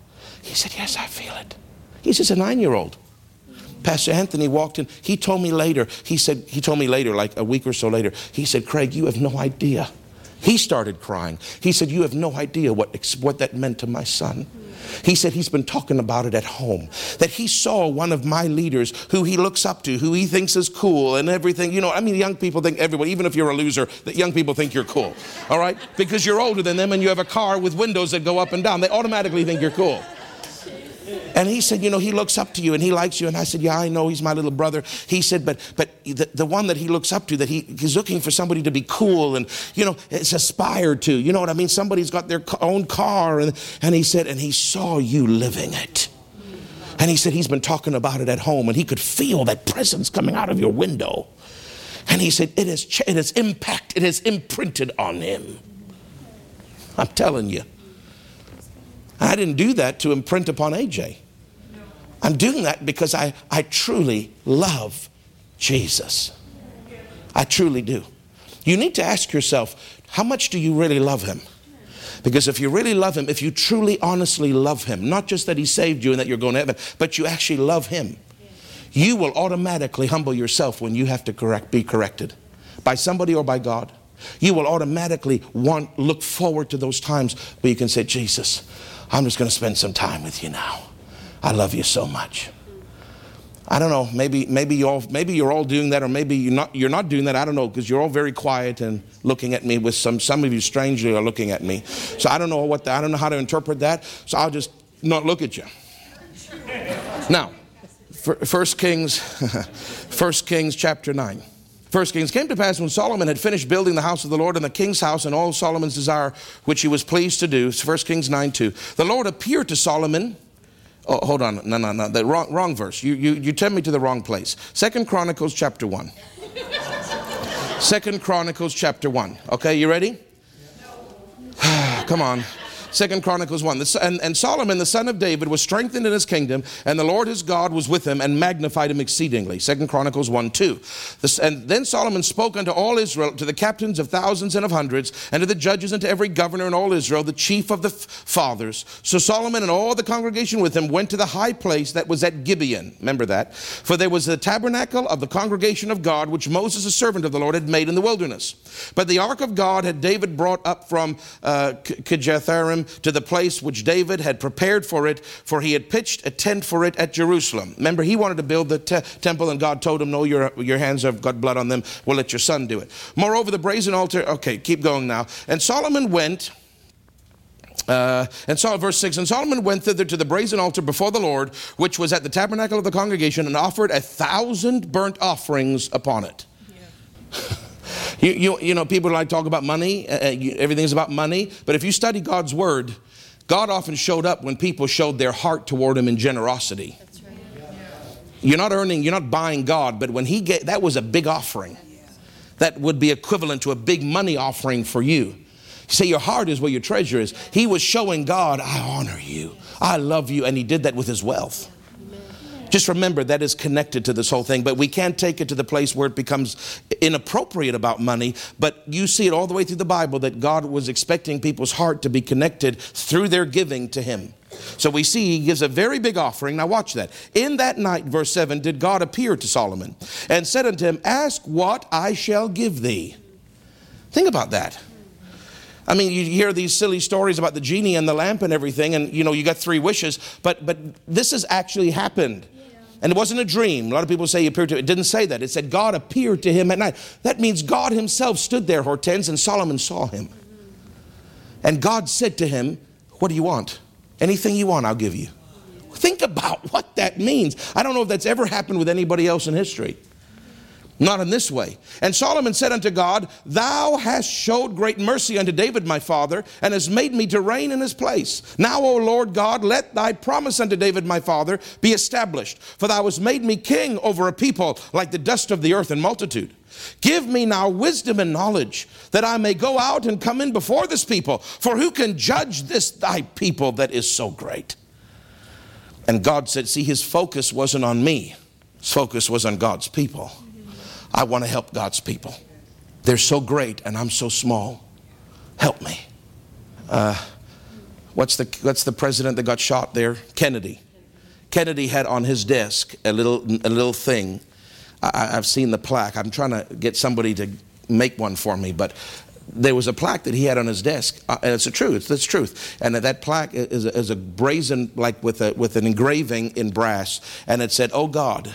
He said, Yes, I feel it. He's just a nine year old. Pastor Anthony walked in. He told me later, he said, he told me later, like a week or so later, he said, Craig, you have no idea. He started crying. He said, You have no idea what, what that meant to my son. He said he's been talking about it at home. That he saw one of my leaders who he looks up to, who he thinks is cool and everything. You know, I mean, young people think everybody, even if you're a loser, that young people think you're cool. All right? Because you're older than them and you have a car with windows that go up and down. They automatically think you're cool. And he said, you know, he looks up to you and he likes you. And I said, yeah, I know he's my little brother. He said, but but the, the one that he looks up to, that he, he's looking for somebody to be cool and, you know, it's aspired to. You know what I mean? Somebody's got their own car. And, and he said, and he saw you living it. And he said, he's been talking about it at home and he could feel that presence coming out of your window. And he said, it has, it has impact, it has imprinted on him. I'm telling you. I didn't do that to imprint upon AJ. I'm doing that because I, I truly love Jesus. I truly do. You need to ask yourself, how much do you really love him? Because if you really love him, if you truly, honestly love him, not just that he saved you and that you're going to heaven, but you actually love him, you will automatically humble yourself when you have to correct, be corrected by somebody or by God. You will automatically want, look forward to those times where you can say, Jesus, I'm just going to spend some time with you now. I love you so much. I don't know. Maybe maybe you all maybe you're all doing that, or maybe you're not. You're not doing that. I don't know because you're all very quiet and looking at me. With some some of you strangely are looking at me. So I don't know what the, I don't know how to interpret that. So I'll just not look at you. Now, First Kings, [LAUGHS] First Kings chapter nine. First Kings came to pass when Solomon had finished building the house of the Lord and the king's house and all Solomon's desire, which he was pleased to do. First Kings 9 2. The Lord appeared to Solomon. Oh, hold on. No, no, no. The wrong, wrong verse. You, you, you tell me to the wrong place. Second Chronicles chapter 1. Second Chronicles chapter 1. Okay, you ready? [SIGHS] Come on. Second Chronicles 1. And, and Solomon, the son of David, was strengthened in his kingdom, and the Lord his God was with him and magnified him exceedingly. Second Chronicles 1 2. This, and then Solomon spoke unto all Israel, to the captains of thousands and of hundreds, and to the judges and to every governor in all Israel, the chief of the fathers. So Solomon and all the congregation with him went to the high place that was at Gibeon. Remember that. For there was the tabernacle of the congregation of God, which Moses, a servant of the Lord, had made in the wilderness. But the ark of God had David brought up from uh, to the place which David had prepared for it, for he had pitched a tent for it at Jerusalem. Remember, he wanted to build the te- temple, and God told him, No, your, your hands have got blood on them. We'll let your son do it. Moreover, the brazen altar, okay, keep going now. And Solomon went. Uh, and so, verse 6 And Solomon went thither to the brazen altar before the Lord, which was at the tabernacle of the congregation, and offered a thousand burnt offerings upon it. Yeah. [LAUGHS] You, you, you know, people like talk about money, uh, uh everything's about money, but if you study God's word, God often showed up when people showed their heart toward Him in generosity. You're not earning, you're not buying God, but when He gave, that was a big offering. That would be equivalent to a big money offering for you. You say your heart is where your treasure is. He was showing God, I honor you, I love you, and He did that with His wealth. Just remember that is connected to this whole thing, but we can't take it to the place where it becomes inappropriate about money. But you see it all the way through the Bible that God was expecting people's heart to be connected through their giving to Him. So we see he gives a very big offering. Now watch that. In that night, verse 7, did God appear to Solomon and said unto him, Ask what I shall give thee. Think about that. I mean, you hear these silly stories about the genie and the lamp and everything, and you know, you got three wishes, but but this has actually happened. And it wasn't a dream. A lot of people say he appeared to It didn't say that. It said God appeared to him at night. That means God himself stood there, Hortense, and Solomon saw him. And God said to him, What do you want? Anything you want, I'll give you. Think about what that means. I don't know if that's ever happened with anybody else in history. Not in this way. And Solomon said unto God, Thou hast showed great mercy unto David my father, and hast made me to reign in his place. Now, O Lord God, let thy promise unto David my father be established. For thou hast made me king over a people like the dust of the earth in multitude. Give me now wisdom and knowledge, that I may go out and come in before this people. For who can judge this thy people that is so great? And God said, See, his focus wasn't on me, his focus was on God's people. I want to help God's people. They're so great and I'm so small. Help me. Uh, what's, the, what's the president that got shot there? Kennedy. Kennedy had on his desk a little, a little thing. I, have seen the plaque. I'm trying to get somebody to make one for me, but there was a plaque that he had on his desk, uh, and it's the truth. It's the truth. And that plaque is a, is a brazen, like with, a, with an engraving in brass, and it said, "Oh God,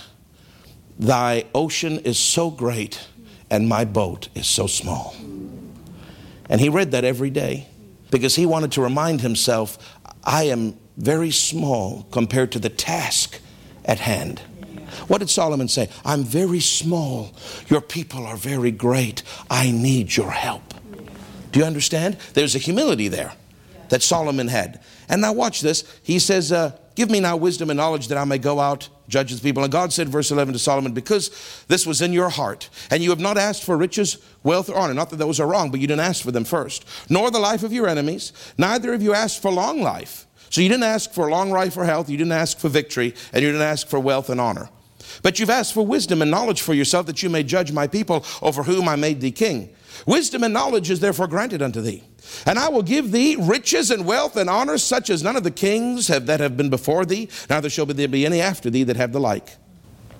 Thy ocean is so great, and my boat is so small. And he read that every day because he wanted to remind himself, I am very small compared to the task at hand. What did Solomon say? I'm very small. Your people are very great. I need your help. Do you understand? There's a humility there that Solomon had. And now watch this. He says, uh, Give me now wisdom and knowledge that I may go out, judge the people. And God said, verse 11 to Solomon, Because this was in your heart, and you have not asked for riches, wealth, or honor, not that those are wrong, but you didn't ask for them first, nor the life of your enemies, neither have you asked for long life. So you didn't ask for long life or health, you didn't ask for victory, and you didn't ask for wealth and honor. But you've asked for wisdom and knowledge for yourself that you may judge my people over whom I made thee king. Wisdom and knowledge is therefore granted unto thee. And I will give thee riches and wealth and honor such as none of the kings have, that have been before thee, neither shall there be any after thee that have the like.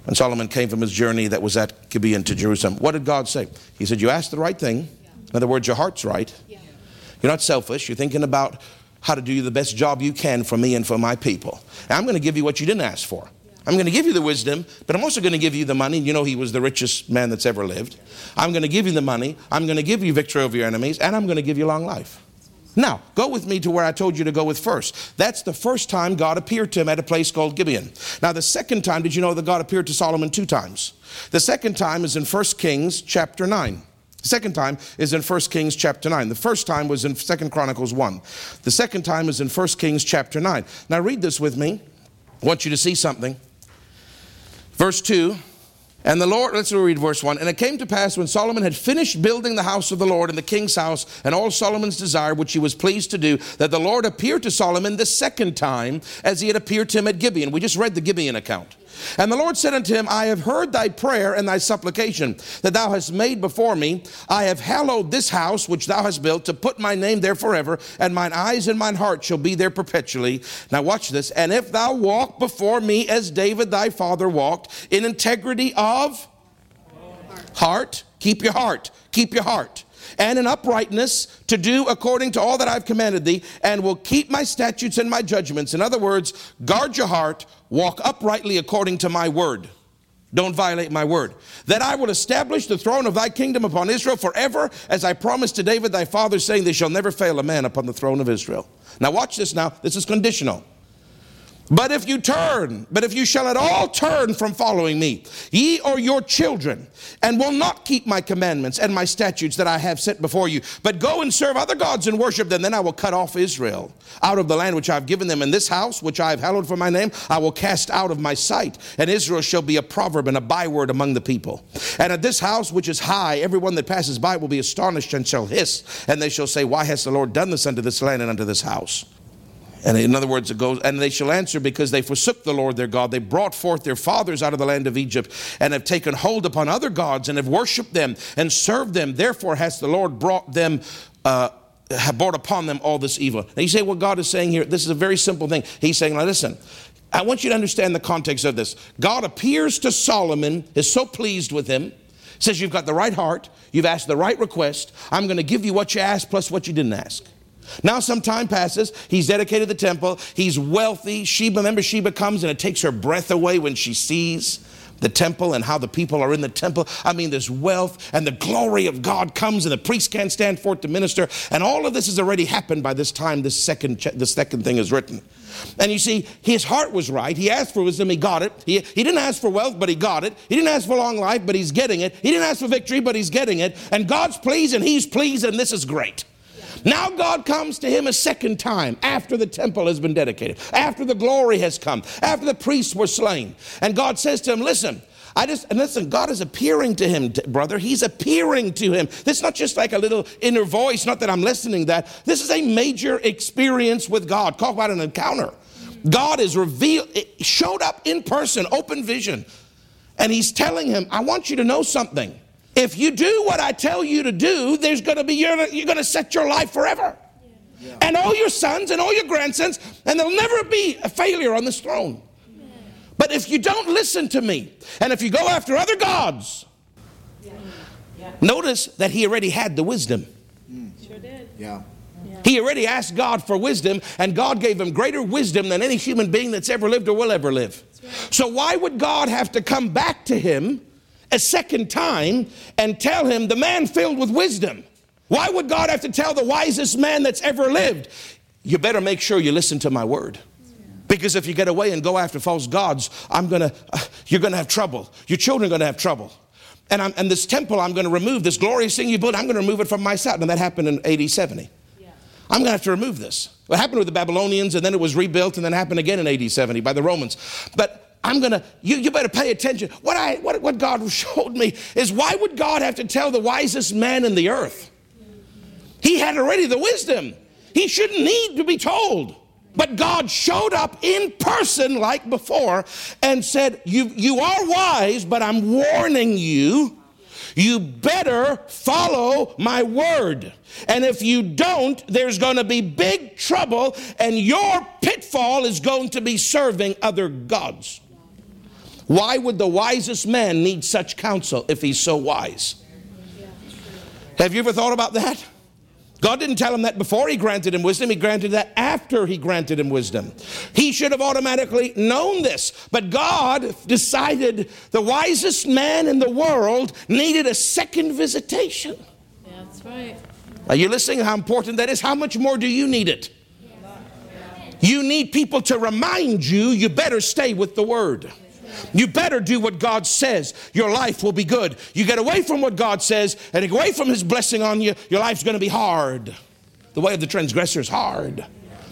And Solomon came from his journey that was at Gibeon to Jerusalem. What did God say? He said, You asked the right thing. In other words, your heart's right. You're not selfish. You're thinking about how to do the best job you can for me and for my people. And I'm going to give you what you didn't ask for. I'm going to give you the wisdom, but I'm also going to give you the money. You know, he was the richest man that's ever lived. I'm going to give you the money. I'm going to give you victory over your enemies, and I'm going to give you long life. Now, go with me to where I told you to go with first. That's the first time God appeared to him at a place called Gibeon. Now, the second time, did you know that God appeared to Solomon two times? The second time is in 1 Kings chapter 9. The second time is in 1 Kings chapter 9. The first time was in 2 Chronicles 1. The second time is in 1 Kings chapter 9. Now, read this with me. I want you to see something. Verse 2 and the Lord, let's read verse 1. And it came to pass when Solomon had finished building the house of the Lord and the king's house and all Solomon's desire, which he was pleased to do, that the Lord appeared to Solomon the second time as he had appeared to him at Gibeon. We just read the Gibeon account. And the Lord said unto him, I have heard thy prayer and thy supplication that thou hast made before me. I have hallowed this house which thou hast built to put my name there forever, and mine eyes and mine heart shall be there perpetually. Now watch this. And if thou walk before me as David thy father walked, in integrity of heart, keep your heart, keep your heart and in uprightness to do according to all that I've commanded thee, and will keep my statutes and my judgments. In other words, guard your heart, walk uprightly according to my word. Don't violate my word. That I will establish the throne of thy kingdom upon Israel forever, as I promised to David thy father, saying, They shall never fail a man upon the throne of Israel. Now, watch this now. This is conditional. But if you turn, but if you shall at all turn from following me, ye or your children, and will not keep my commandments and my statutes that I have set before you, but go and serve other gods and worship them, then I will cut off Israel out of the land which I have given them. In this house which I have hallowed for my name, I will cast out of my sight, and Israel shall be a proverb and a byword among the people. And at this house which is high, everyone that passes by will be astonished and shall hiss, and they shall say, Why has the Lord done this unto this land and unto this house? And in other words, it goes, and they shall answer because they forsook the Lord their God. They brought forth their fathers out of the land of Egypt and have taken hold upon other gods and have worshipped them and served them. Therefore has the Lord brought them, uh, have brought upon them all this evil. Now you say, what God is saying here, this is a very simple thing. He's saying, now listen, I want you to understand the context of this. God appears to Solomon, is so pleased with him, says, You've got the right heart, you've asked the right request. I'm going to give you what you asked plus what you didn't ask. Now some time passes. He's dedicated the temple. He's wealthy. Sheba, remember Sheba comes and it takes her breath away when she sees the temple and how the people are in the temple. I mean, there's wealth and the glory of God comes and the priest can't stand for it to minister. And all of this has already happened by this time this second, the second thing is written. And you see, his heart was right. He asked for wisdom, he got it. He, he didn't ask for wealth, but he got it. He didn't ask for long life, but he's getting it. He didn't ask for victory, but he's getting it. And God's pleased and he's pleased, and this is great. Now God comes to him a second time after the temple has been dedicated, after the glory has come, after the priests were slain. And God says to him, Listen, I just, and listen, God is appearing to him, brother. He's appearing to him. This is not just like a little inner voice, not that I'm listening that. This is a major experience with God. Talk about an encounter. God is revealed, eh, showed up in person, open vision. And he's telling him, I want you to know something. If you do what I tell you to do, there's going to be, you're, you're going to set your life forever. Yeah. And all your sons and all your grandsons, and there'll never be a failure on this throne. But if you don't listen to me, and if you go after other gods, yeah. Yeah. notice that he already had the wisdom. Mm. Sure did. Yeah. He already asked God for wisdom, and God gave him greater wisdom than any human being that's ever lived or will ever live. Right. So, why would God have to come back to him a second time and tell him, the man filled with wisdom? Why would God have to tell the wisest man that's ever lived, you better make sure you listen to my word? Because if you get away and go after false gods, I'm gonna, uh, you're gonna have trouble. Your children are gonna have trouble. And, I'm, and this temple, I'm gonna remove this glorious thing you built, I'm gonna remove it from my sight. And that happened in AD 70. I'm going to have to remove this. What happened with the Babylonians, and then it was rebuilt, and then happened again in AD 70 by the Romans. But I'm going to, you, you better pay attention. What, I, what, what God [LAUGHS] showed me is why would God have to tell the wisest man in the earth? He had already the wisdom. He shouldn't need to be told. But God showed up in person like before and said, You, you are wise, but I'm warning you you better follow my word. And if you don't, there's going to be big trouble, and your pitfall is going to be serving other gods. Why would the wisest man need such counsel if he's so wise? Have you ever thought about that? God didn't tell him that before he granted him wisdom. He granted that after he granted him wisdom. He should have automatically known this. But God decided the wisest man in the world needed a second visitation. That's right. Are you listening how important that is? How much more do you need it? You need people to remind you you better stay with the word. You better do what God says. Your life will be good. You get away from what God says and away from His blessing on you, your life's going to be hard. The way of the transgressor is hard.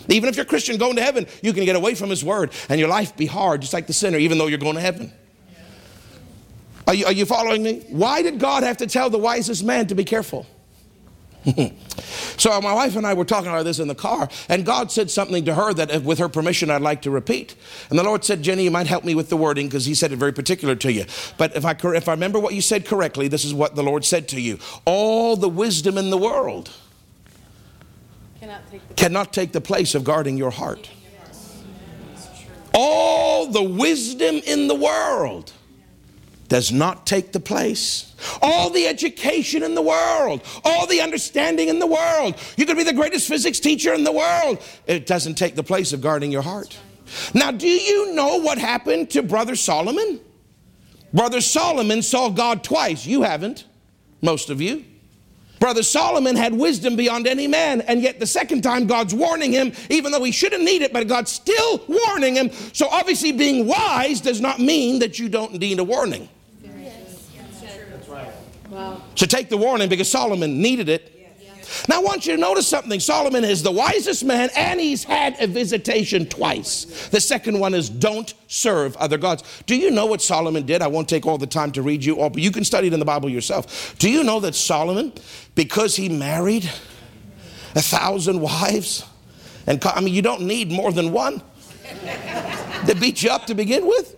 Even if you're Christian going to heaven, you can get away from His word and your life be hard, just like the sinner, even though you're going to heaven. Are you, are you following me? Why did God have to tell the wisest man to be careful? [LAUGHS] so my wife and I were talking about this in the car, and God said something to her that, with her permission, I'd like to repeat. And the Lord said, Jenny, you might help me with the wording because He said it very particular to you. But if I, if I remember what you said correctly, this is what the Lord said to you All the wisdom in the world cannot take the, cannot take the place of guarding your heart. All the wisdom in the world does not take the place. All the education in the world, all the understanding in the world. You could be the greatest physics teacher in the world. It doesn't take the place of guarding your heart. Now, do you know what happened to Brother Solomon? Brother Solomon saw God twice. You haven't, most of you. Brother Solomon had wisdom beyond any man, and yet the second time God's warning him, even though he shouldn't need it, but God's still warning him. So obviously, being wise does not mean that you don't need a warning. Wow. So take the warning because Solomon needed it. Now, I want you to notice something. Solomon is the wisest man, and he's had a visitation twice. The second one is don't serve other gods. Do you know what Solomon did? I won't take all the time to read you all, but you can study it in the Bible yourself. Do you know that Solomon, because he married a thousand wives, and I mean, you don't need more than one [LAUGHS] to beat you up to begin with?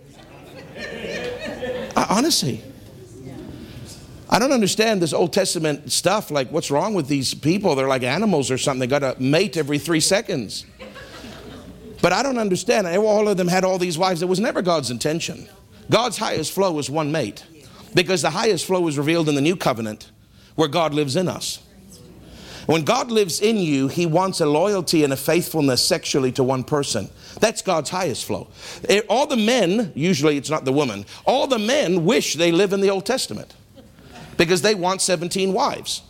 honestly. I don't understand this Old Testament stuff. Like, what's wrong with these people? They're like animals or something. They got to mate every three seconds. But I don't understand. All of them had all these wives. It was never God's intention. God's highest flow was one mate because the highest flow is revealed in the new covenant where God lives in us. When God lives in you, He wants a loyalty and a faithfulness sexually to one person. That's God's highest flow. All the men, usually it's not the woman, all the men wish they live in the Old Testament because they want 17 wives.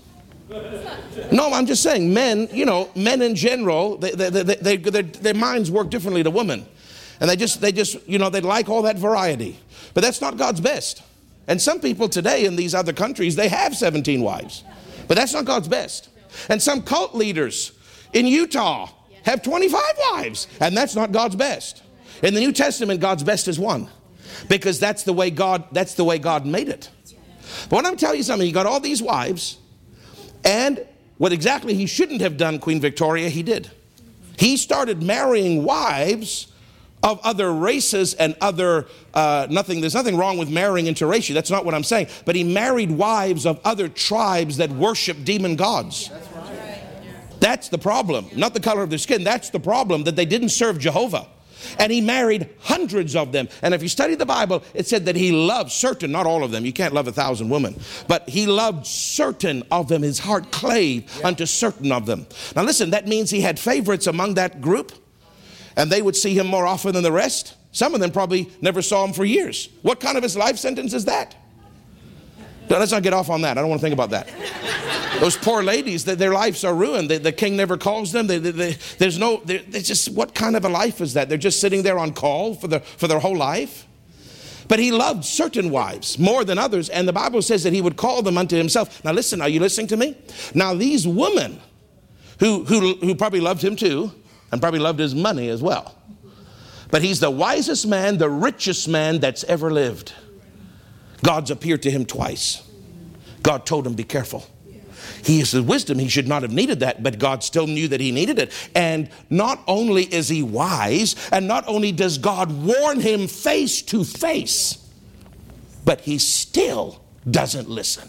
No, I'm just saying, men, you know, men in general, they, they, they, their minds work differently to women. And they just, they just, you know, they like all that variety. But that's not God's best. And some people today in these other countries, they have 17 wives. But that's not God's best. And some cult leaders in Utah have 25 wives, and that's not God's best. In the New Testament, God's best is one. Because that's the way God, that's the way God made it. But when I'm telling you something, he got all these wives, and what exactly he shouldn't have done, Queen Victoria, he did. He started marrying wives of other races and other uh, nothing there's nothing wrong with marrying interracial that's not what i'm saying. But he married wives of other tribes that worship demon gods. That's, the problem not the color of their skin that's the problem that they didn't serve jehovah and he married hundreds of them. And if you study the Bible, it said that he loved certain, not all of them. You can't love a thousand women, but he loved certain of them. His heart clave yeah. unto certain of them. Now, listen, that means he had favorites among that group and they would see him more often than the rest. Some of them probably never saw him for years. What kind of his life sentence is that? No, let's not get off on that. I don't want to think about that. Those poor ladies, their lives are ruined. The, king never calls them. They, they, they, there's no, there's just, what kind of a life is that? They're just sitting there on call for, the, for their whole life. But he loved certain wives more than others, and the Bible says that he would call them unto himself. Now, listen, are you listening to me? Now, these women who, who, who probably loved him too, and probably loved his money as well. But he's the wisest man, the richest man that's ever lived. God's appeared to him twice. God told him, Be careful. He is the wisdom. He should not have needed that, but God still knew that he needed it. And not only is he wise, and not only does God warn him face to face, but he still doesn't listen.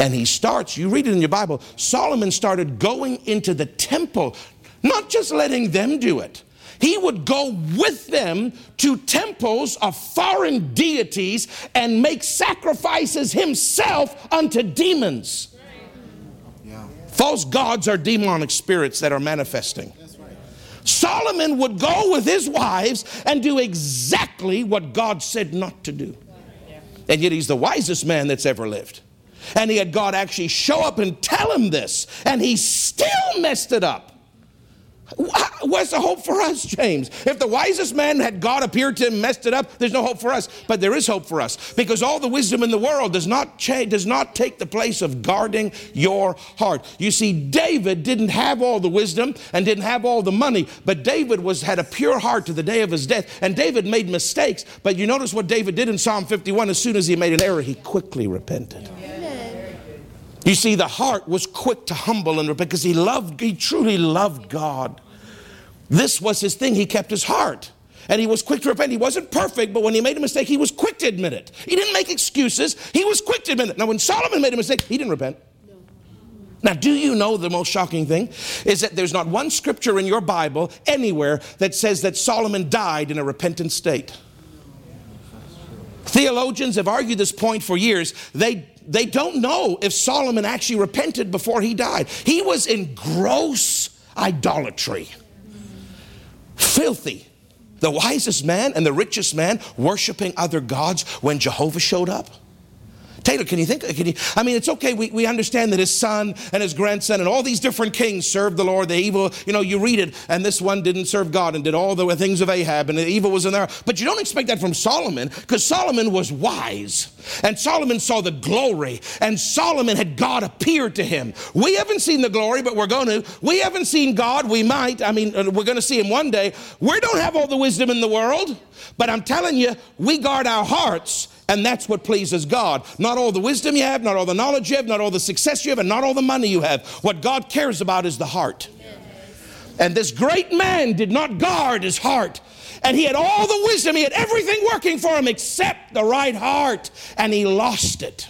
And he starts, you read it in your Bible, Solomon started going into the temple not just letting them do it. He would go with them to temples of foreign deities and make sacrifices himself unto demons. Yeah. False gods are demonic spirits that are manifesting. Solomon would go with his wives and do exactly what God said not to do. And yet he's the wisest man that's ever lived. And he had God actually show up and tell him this, and he still messed it up. What's the hope for us, James? If the wisest man had God appeared to him, messed it up, there's no hope for us. But there is hope for us because all the wisdom in the world does not does not take the place of guarding your heart. You see, David didn't have all the wisdom and didn't have all the money, but David was had a pure heart to the day of his death. And David made mistakes, but you notice what David did in Psalm 51. As soon as he made an error, he quickly repented. You see, the heart was quick to humble and because he loved, he truly loved God. This was his thing. He kept his heart. And he was quick to repent. He wasn't perfect, but when he made a mistake, he was quick to admit it. He didn't make excuses. He was quick to admit it. Now, when Solomon made a mistake, he didn't repent. Now, do you know the most shocking thing is that there's not one scripture in your Bible anywhere that says that Solomon died in a repentant state. Theologians have argued this point for years. They they don't know if Solomon actually repented before he died. He was in gross idolatry, filthy. The wisest man and the richest man worshiping other gods when Jehovah showed up. Taylor, can you think? Can you, I mean, it's okay. We, we understand that his son and his grandson and all these different kings served the Lord. The evil, you know, you read it, and this one didn't serve God and did all the things of Ahab, and the evil was in there. But you don't expect that from Solomon because Solomon was wise. And Solomon saw the glory, and Solomon had God appear to him. We haven't seen the glory, but we're going to. We haven't seen God. We might. I mean, uh, we're going to see him one day. We don't have all the wisdom in the world, but I'm telling you, we guard our hearts and that's what pleases God. Not all the wisdom you have, not all the knowledge you have, not all the success you have, and not all the money you have. What God cares about is the heart. And this great man did not guard his heart. And he had all the wisdom, he had everything working for him except the right heart, and he lost it.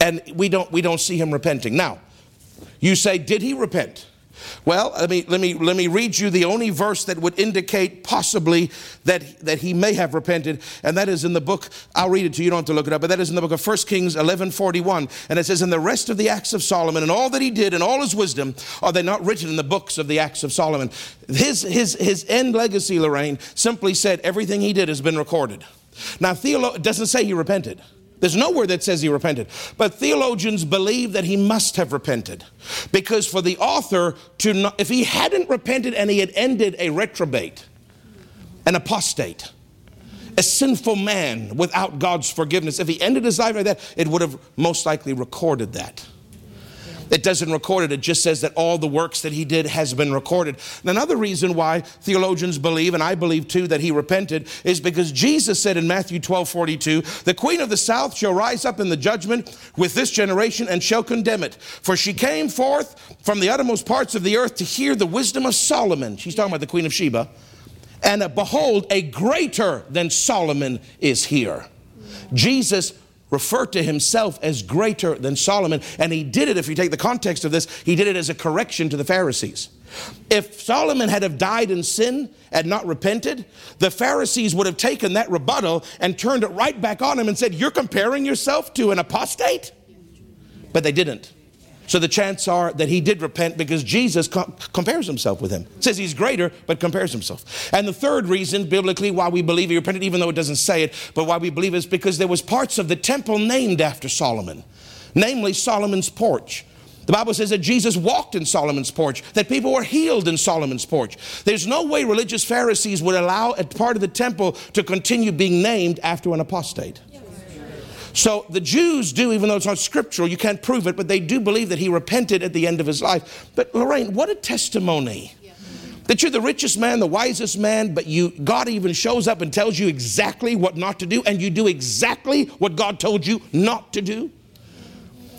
And we don't, we don't see him repenting. Now, you say, did he repent? Well, let me, let, me, let me read you the only verse that would indicate possibly that, that he may have repented, and that is in the book, I'll read it to you, you don't have to look it up, but that is in the book of 1 Kings 11 41. And it says, And the rest of the acts of Solomon and all that he did and all his wisdom, are they not written in the books of the acts of Solomon? His, his, his end legacy, Lorraine, simply said everything he did has been recorded. Now, theolo- doesn't say he repented. There's nowhere that says he repented. But theologians believe that he must have repented. Because for the author to not, if he hadn't repented and he had ended a reprobate, an apostate, a sinful man without God's forgiveness, if he ended his life like that, it would have most likely recorded that. It doesn't record it. It just says that all the works that he did has been recorded. And another reason why theologians believe, and I believe too, that he repented is because Jesus said in Matthew 12 42, the queen of the south shall rise up in the judgment with this generation and shall condemn it. For she came forth from the uttermost parts of the earth to hear the wisdom of Solomon. She's talking about the queen of Sheba. And uh, behold, a greater than Solomon is here. Jesus referred to himself as greater than Solomon. And he did it, if you take the context of this, he did it as a correction to the Pharisees. If Solomon had have died in sin and not repented, the Pharisees would have taken that rebuttal and turned it right back on him and said, You're comparing yourself to an apostate? But they didn't. So the chance are that he did repent because Jesus com- compares himself with him. Says he's greater, but compares himself. And the third reason, biblically, why we believe he repented, even though it doesn't say it, but why we believe is because there was parts of the temple named after Solomon, namely Solomon's porch. The Bible says that Jesus walked in Solomon's porch, that people were healed in Solomon's porch. There's no way religious Pharisees would allow a part of the temple to continue being named after an apostate. So the Jews do, even though it's not scriptural, you can't prove it, but they do believe that he repented at the end of his life. But Lorraine, what a testimony. That you're the richest man, the wisest man, but you God even shows up and tells you exactly what not to do, and you do exactly what God told you not to do.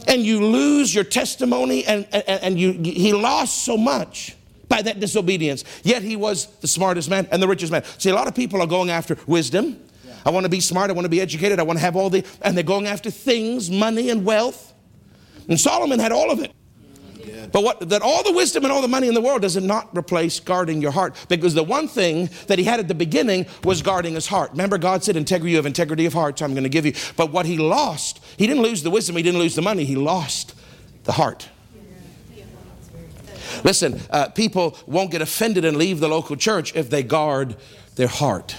And you lose your testimony, and, and, and you, he lost so much by that disobedience. Yet he was the smartest man and the richest man. See, a lot of people are going after wisdom I want to be smart. I want to be educated. I want to have all the, and they're going after things, money and wealth. And Solomon had all of it. But what that all the wisdom and all the money in the world does it not replace guarding your heart. Because the one thing that he had at the beginning was guarding his heart. Remember, God said, integrity of integrity of heart, so I'm going to give you. But what he lost, he didn't lose the wisdom, he didn't lose the money, he lost the heart. Listen, uh, people won't get offended and leave the local church if they guard their heart.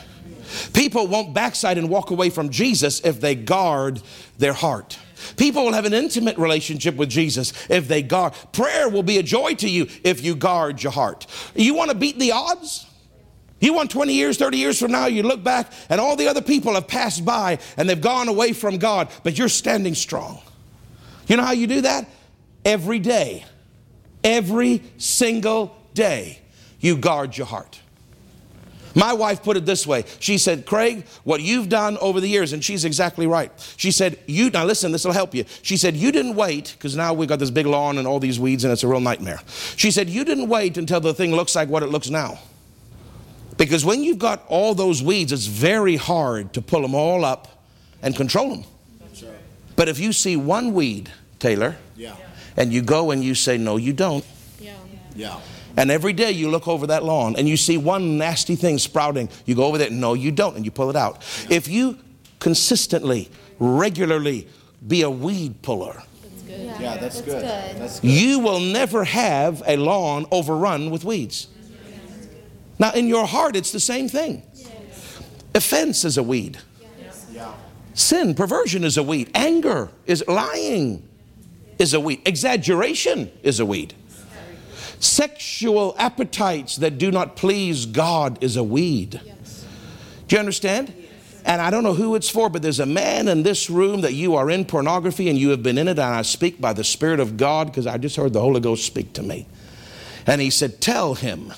People won't backslide and walk away from Jesus if they guard their heart. People will have an intimate relationship with Jesus if they guard. Prayer will be a joy to you if you guard your heart. You want to beat the odds? You want 20 years, 30 years from now, you look back and all the other people have passed by and they've gone away from God, but you're standing strong. You know how you do that? Every day, every single day, you guard your heart. My wife put it this way. She said, Craig, what you've done over the years, and she's exactly right. She said, You, now listen, this will help you. She said, You didn't wait, because now we've got this big lawn and all these weeds, and it's a real nightmare. She said, You didn't wait until the thing looks like what it looks now. Because when you've got all those weeds, it's very hard to pull them all up and control them. Right. But if you see one weed, Taylor, yeah. and you go and you say, No, you don't. Yeah. Yeah. And every day you look over that lawn and you see one nasty thing sprouting. You go over there, no, you don't, and you pull it out. If you consistently, regularly be a weed puller, yeah, yeah that's, that's, good. good. that's, good. You will never have a lawn overrun with weeds. Now, in your heart, it's the same thing. Offense is a weed. Sin, perversion is a weed. Anger is lying is a weed. Exaggeration is a weed. Sexual appetites that do not please God is a weed. Yes. Do you understand? And I don't know who it's for, but there's a man in this room that you are in pornography and you have been in it. And I speak by the Spirit of God because I just heard the Holy Ghost speak to me. And he said, Tell him.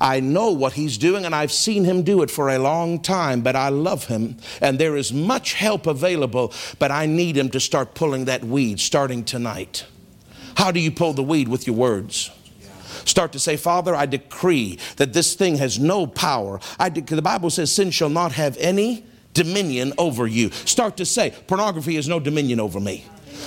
I know what he's doing and I've seen him do it for a long time, but I love him and there is much help available, but I need him to start pulling that weed starting tonight. How do you pull the weed? With your words. Start to say, Father, I decree that this thing has no power. I the Bible says sin shall not have any dominion over you. Start to say, pornography has no dominion over me.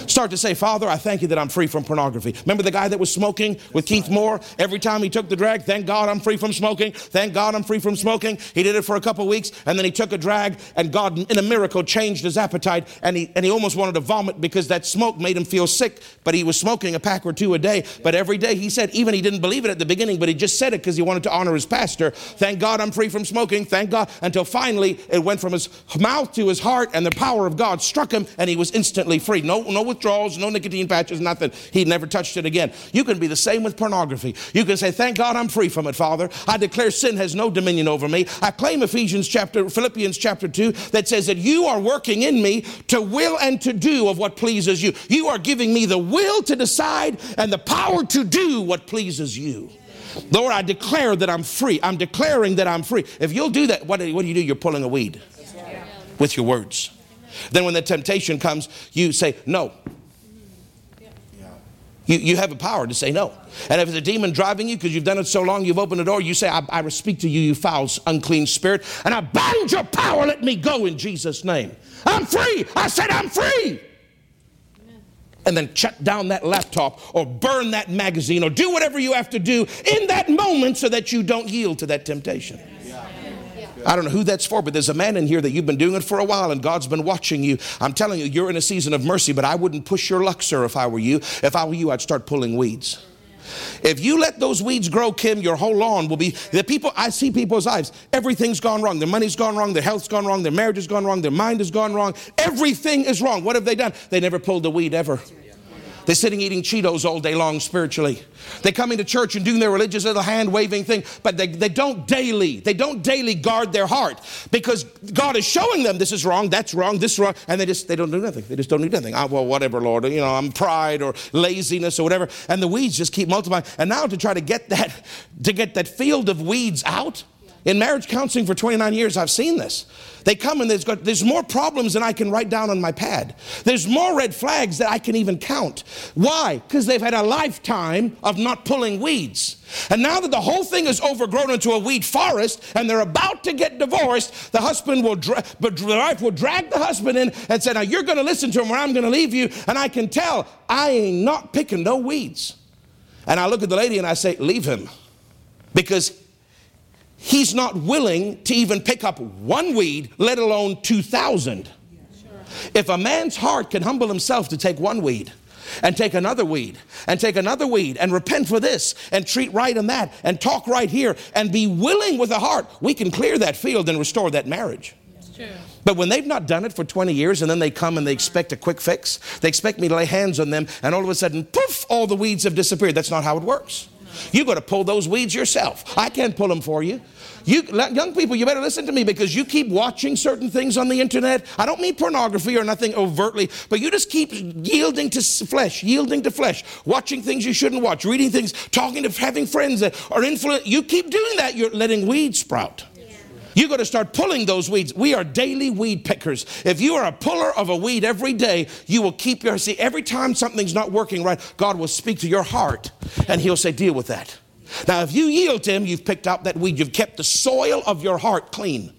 Start to say, Father, I thank you that I'm free from pornography. Remember the guy that was smoking with Keith Moore? Every time he took the drag, thank God I'm free from smoking. Thank God I'm free from smoking. He did it for a couple weeks and then he took a drag and God, in a miracle, changed his appetite and he, and he almost wanted to vomit because that smoke made him feel sick. But he was smoking a pack or two a day. But every day he said, even he didn't believe it at the beginning, but he just said it because he wanted to honor his pastor. Thank God I'm free from smoking. Thank God. Until finally it went from his mouth to his heart and the power of God struck him and he was instantly free. No, no withdrawals, no nicotine patches, nothing. He never touched it again. You can be the same with pornography. You can say, Thank God I'm free from it, Father. I declare sin has no dominion over me. I claim Ephesians chapter, Philippians chapter 2 that says that you are working in me to will and to do of what pleases you. You are giving me the will to decide and the power to do what pleases you. Lord, I declare that I'm free. I'm declaring that I'm free. If you'll do that, what do you do? You're pulling a weed with your words. Then when the temptation comes, you say, No. You, you have a power to say no. And if it's a demon driving you because you've done it so long, you've opened the door, you say, I, I speak to you, you foul, unclean spirit, and I bind your power, let me go in Jesus' name. I'm free. I said, I'm free. And then shut down that laptop or burn that magazine or do whatever you have to do in that moment so that you don't yield to that temptation. I don't know who that's for, but there's a man in here that you've been doing it for a while and God's been watching you. I'm telling you, you're in a season of mercy, but I wouldn't push your luck, sir, if I were you. If I were you, I'd start pulling weeds. If you let those weeds grow, Kim, your whole lawn will be the people. I see people's lives. Everything's gone wrong. Their money's gone wrong. Their health's gone wrong. Their marriage has gone wrong. Their mind has gone wrong. Everything is wrong. What have they done? They never pulled the weed ever. They're sitting eating Cheetos all day long spiritually. They come into church and doing their religious little hand waving thing, but they, they don't daily, they don't daily guard their heart because God is showing them this is wrong, that's wrong, this is wrong, and they just they don't do nothing. They just don't do nothing. Oh, well, whatever, Lord, you know, I'm pride or laziness or whatever, and the weeds just keep multiplying. And now to try to get that to get that field of weeds out, in marriage counseling for 29 years, I've seen this. They come and there's, got, there's more problems than I can write down on my pad. There's more red flags that I can even count. Why? Because they've had a lifetime of not pulling weeds. And now that the whole thing is overgrown into a weed forest and they're about to get divorced, the husband will, dra- but the wife will drag the husband in and say, Now you're going to listen to him or I'm going to leave you. And I can tell I ain't not picking no weeds. And I look at the lady and I say, Leave him. Because he's not willing to even pick up one weed, let alone 2,000. If a man's heart can humble himself to take one weed, and take another weed and take another weed and repent for this and treat right in that and talk right here and be willing with a heart, we can clear that field and restore that marriage. But when they've not done it for 20 years and then they come and they expect a quick fix, they expect me to lay hands on them and all of a sudden, poof, all the weeds have disappeared. That's not how it works. You got to pull those weeds yourself. I can't pull them for you. You young people, you better listen to me because you keep watching certain things on the internet. I don't mean pornography or nothing overtly, but you just keep yielding to flesh, yielding to flesh, watching things you shouldn't watch, reading things, talking to having friends that are influenced. You keep doing that, you're letting weeds sprout. You got to start pulling those weeds. We are daily weed pickers. If you are a puller of a weed every day, you will keep your see. Every time something's not working right, God will speak to your heart, and He'll say, "Deal with that." Now, if you yield to Him, you've picked out that weed. You've kept the soil of your heart clean.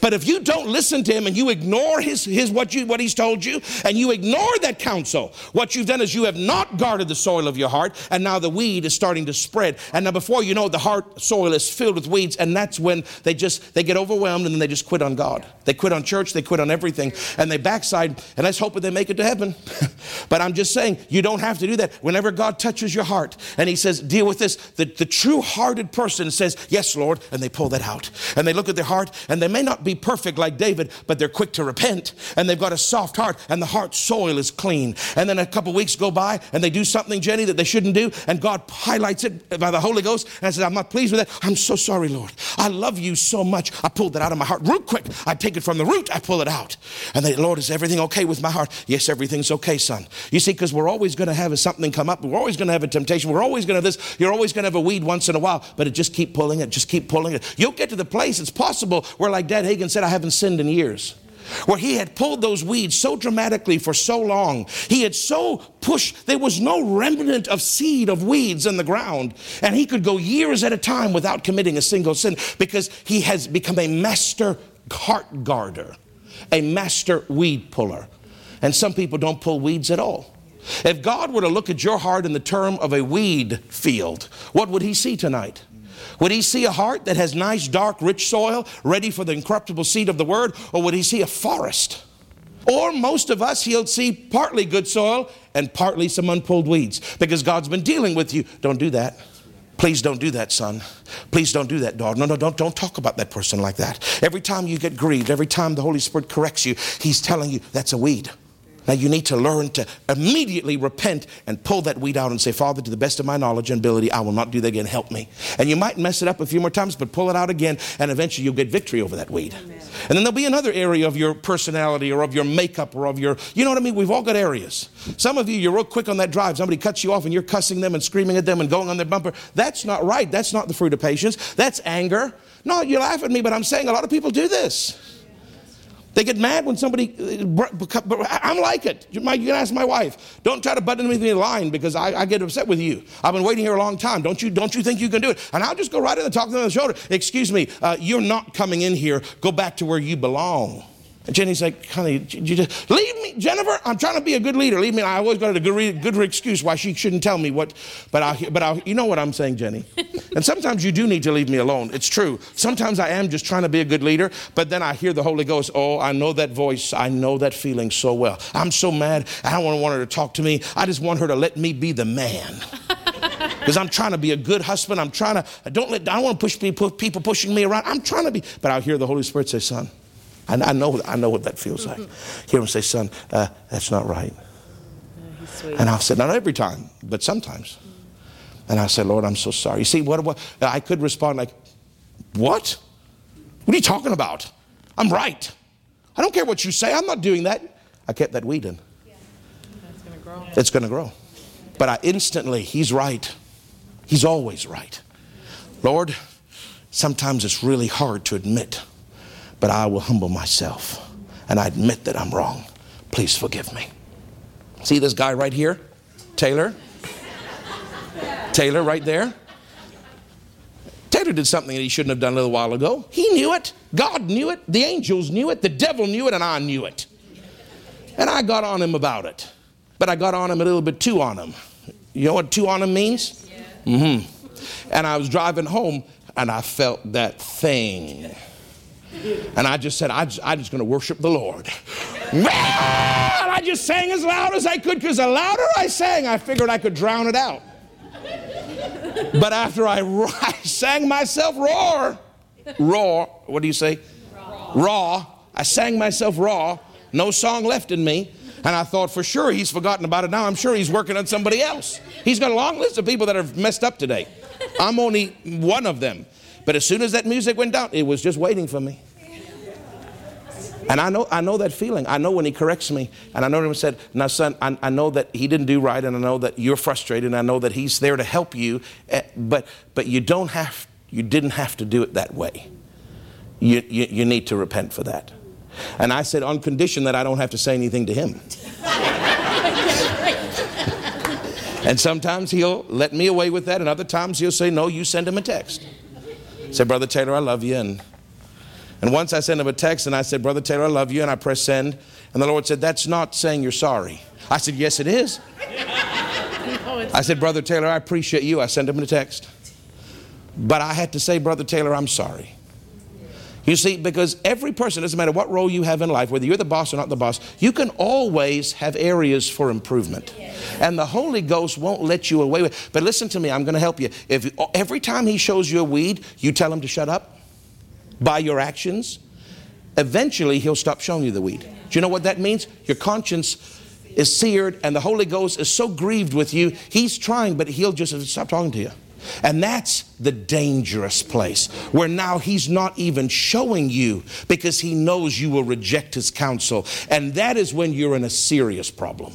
But if you don't listen to him and you ignore his, his what you what he's told you and you ignore that counsel, what you've done is you have not guarded the soil of your heart, and now the weed is starting to spread. And now before you know the heart soil is filled with weeds, and that's when they just they get overwhelmed and then they just quit on God. They quit on church, they quit on everything, and they backside, and let's hope that they make it to heaven. [LAUGHS] but I'm just saying, you don't have to do that. Whenever God touches your heart and he says, deal with this, the, the true hearted person says, Yes, Lord, and they pull that out. And they look at their heart, and they may not be perfect like David, but they're quick to repent and they've got a soft heart and the heart soil is clean. And then a couple weeks go by and they do something, Jenny, that they shouldn't do, and God highlights it by the Holy Ghost and says, I'm not pleased with that. I'm so sorry, Lord. I love you so much. I pulled that out of my heart real quick. I take it from the root, I pull it out. And they, Lord, is everything okay with my heart? Yes, everything's okay, son. You see, because we're always going to have something come up. We're always going to have a temptation. We're always going to have this. You're always going to have a weed once in a while, but it just keep pulling it, just keep pulling it. You'll get to the place, it's possible, where like Dad Hagin said, I haven't sinned in years. Where he had pulled those weeds so dramatically for so long, he had so pushed, there was no remnant of seed of weeds in the ground. And he could go years at a time without committing a single sin because he has become a master heart guarder, a master weed puller. And some people don't pull weeds at all. If God were to look at your heart in the term of a weed field, what would he see tonight? Would he see a heart that has nice, dark, rich soil ready for the incorruptible seed of the word? Or would he see a forest? Or most of us, he'll see partly good soil and partly some unpulled weeds because God's been dealing with you. Don't do that. Please don't do that, son. Please don't do that, daughter. No, no, don't, don't talk about that person like that. Every time you get grieved, every time the Holy Spirit corrects you, He's telling you that's a weed. Now you need to learn to immediately repent and pull that weed out and say, Father, to the best of my knowledge and ability, I will not do that again. Help me. And you might mess it up a few more times, but pull it out again, and eventually you'll get victory over that weed. Amen. And then there'll be another area of your personality or of your makeup or of your, you know what I mean? We've all got areas. Some of you, you're real quick on that drive. Somebody cuts you off and you're cussing them and screaming at them and going on their bumper. That's not right. That's not the fruit of patience. That's anger. No, you laugh at me, but I'm saying a lot of people do this. They get mad when somebody, I'm like it. You can ask my wife. Don't try to butt into me in line because I, I, get upset with you. I've been waiting here a long time. Don't you, don't you think you can do it? And I'll just go right in and talk to them on the shoulder. Excuse me, uh, you're not coming in here. Go back to where you belong. And Jenny's like, honey, you just leave me, Jennifer. I'm trying to be a good leader. Leave me. I always got a good, good excuse why she shouldn't tell me what. But I, but I, you know what I'm saying, Jenny. [LAUGHS] and sometimes you do need to leave me alone. It's true. Sometimes I am just trying to be a good leader. But then I hear the Holy Ghost. Oh, I know that voice. I know that feeling so well. I'm so mad. I don't want to want her to talk to me. I just want her to let me be the man. [LAUGHS] Because I'm trying to be a good husband. I'm trying to. I don't let. I don't want to push people, people pushing me around. I'm trying to be. But I hear the Holy Spirit say, "Son." I, I, know, I know what that feels like. Hear him say, son, uh, that's not right. and I said, not every time, but sometimes. And I said, Lord, I'm so sorry. You see, what, what uh, I could respond like, what? What are you talking about? I'm right. I don't care what you say. I'm not doing that. I kept that weed in. It's going to grow. But I instantly, he's right. He's always right. Lord, sometimes it's really hard to admit but I will humble myself and I admit that I'm wrong. Please forgive me. See this guy right here? Taylor? Taylor, right there? Taylor did something that he shouldn't have done a little while ago. He knew it. God knew it. The angels knew it. The devil knew it, and I knew it. And I got on him about it. But I got on him a little bit too on him. You know what too on him means? Mm hmm. And I was driving home, and I felt that thing and I just said, I just, I'm just going to worship the Lord. and I just sang as loud as I could because the louder I sang, I figured I could drown it out. But after I, [LAUGHS] I sang myself raw, raw, what do you say? Raw. raw. I sang myself raw, no song left in me. And I thought for sure he's forgotten about it now. I'm sure he's working on somebody else. He's got a long list of people that have messed up today. I'm only one of them. But as soon as that music went down, it was just waiting for me. And I know, I know that feeling. I know when he corrects me, and I know him said, "Now, son, I, I, know that he didn't do right, and I know that you're frustrated, and I know that he's there to help you, eh, but but you don't have, you didn't have to do it that way. You, you, you need to repent for that." And I said, on condition that I don't have to say anything to him. and sometimes he'll let me away with that, and other times he'll say, "No, you send him a text." Say, Brother Taylor, I love you. And, and once I sent him a text and I said, Brother Taylor, I love you. And I pressed send. And the Lord said, That's not saying you're sorry. I said, Yes, it is. I said, Brother Taylor, I appreciate you. I sent him a text. But I had to say, Brother Taylor, I'm sorry. You see, because every person, doesn't matter what role you have in life, whether you're the boss or not the boss, you can always have areas for improvement. And the Holy Ghost won't let you away with But listen to me, I'm going to help you. If every time he shows you a weed, you tell him to shut up by your actions, eventually he'll stop showing you the weed. Do you know what that means? Your conscience is seared and the Holy Ghost is so grieved with you, he's trying, but he'll just stop talking to you. And that's the dangerous place where now he's not even showing you because he knows you will reject his counsel. And that is when you're in a serious problem.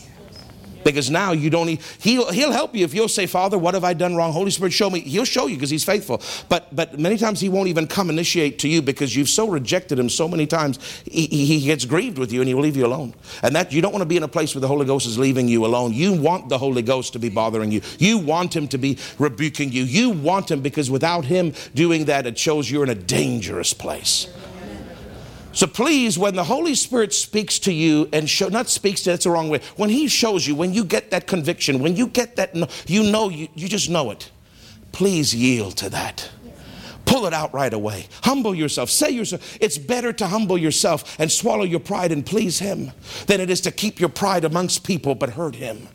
Because now you don't, need, he'll, he'll help you if you'll say, Father, what have I done wrong? Holy Spirit, show me. He'll show you because he's faithful. But, but many times he won't even come initiate to you because you've so rejected him so many times, he, he gets grieved with you and he will leave you alone. And that you don't want to be in a place where the Holy Ghost is leaving you alone. You want the Holy Ghost to be bothering you. You want him to be rebuking you. You want him because without him doing that, it shows you're in a dangerous place. So please, when the Holy Spirit speaks to you and show, not speaks to, that's the wrong way. When He shows you, when you get that conviction, when you get that, you know, you, you just know it. Please yield to that. Pull it out right away. Humble yourself. Say yourself. It's better to humble yourself and swallow your pride and please Him than it is to keep your pride amongst people but hurt Him.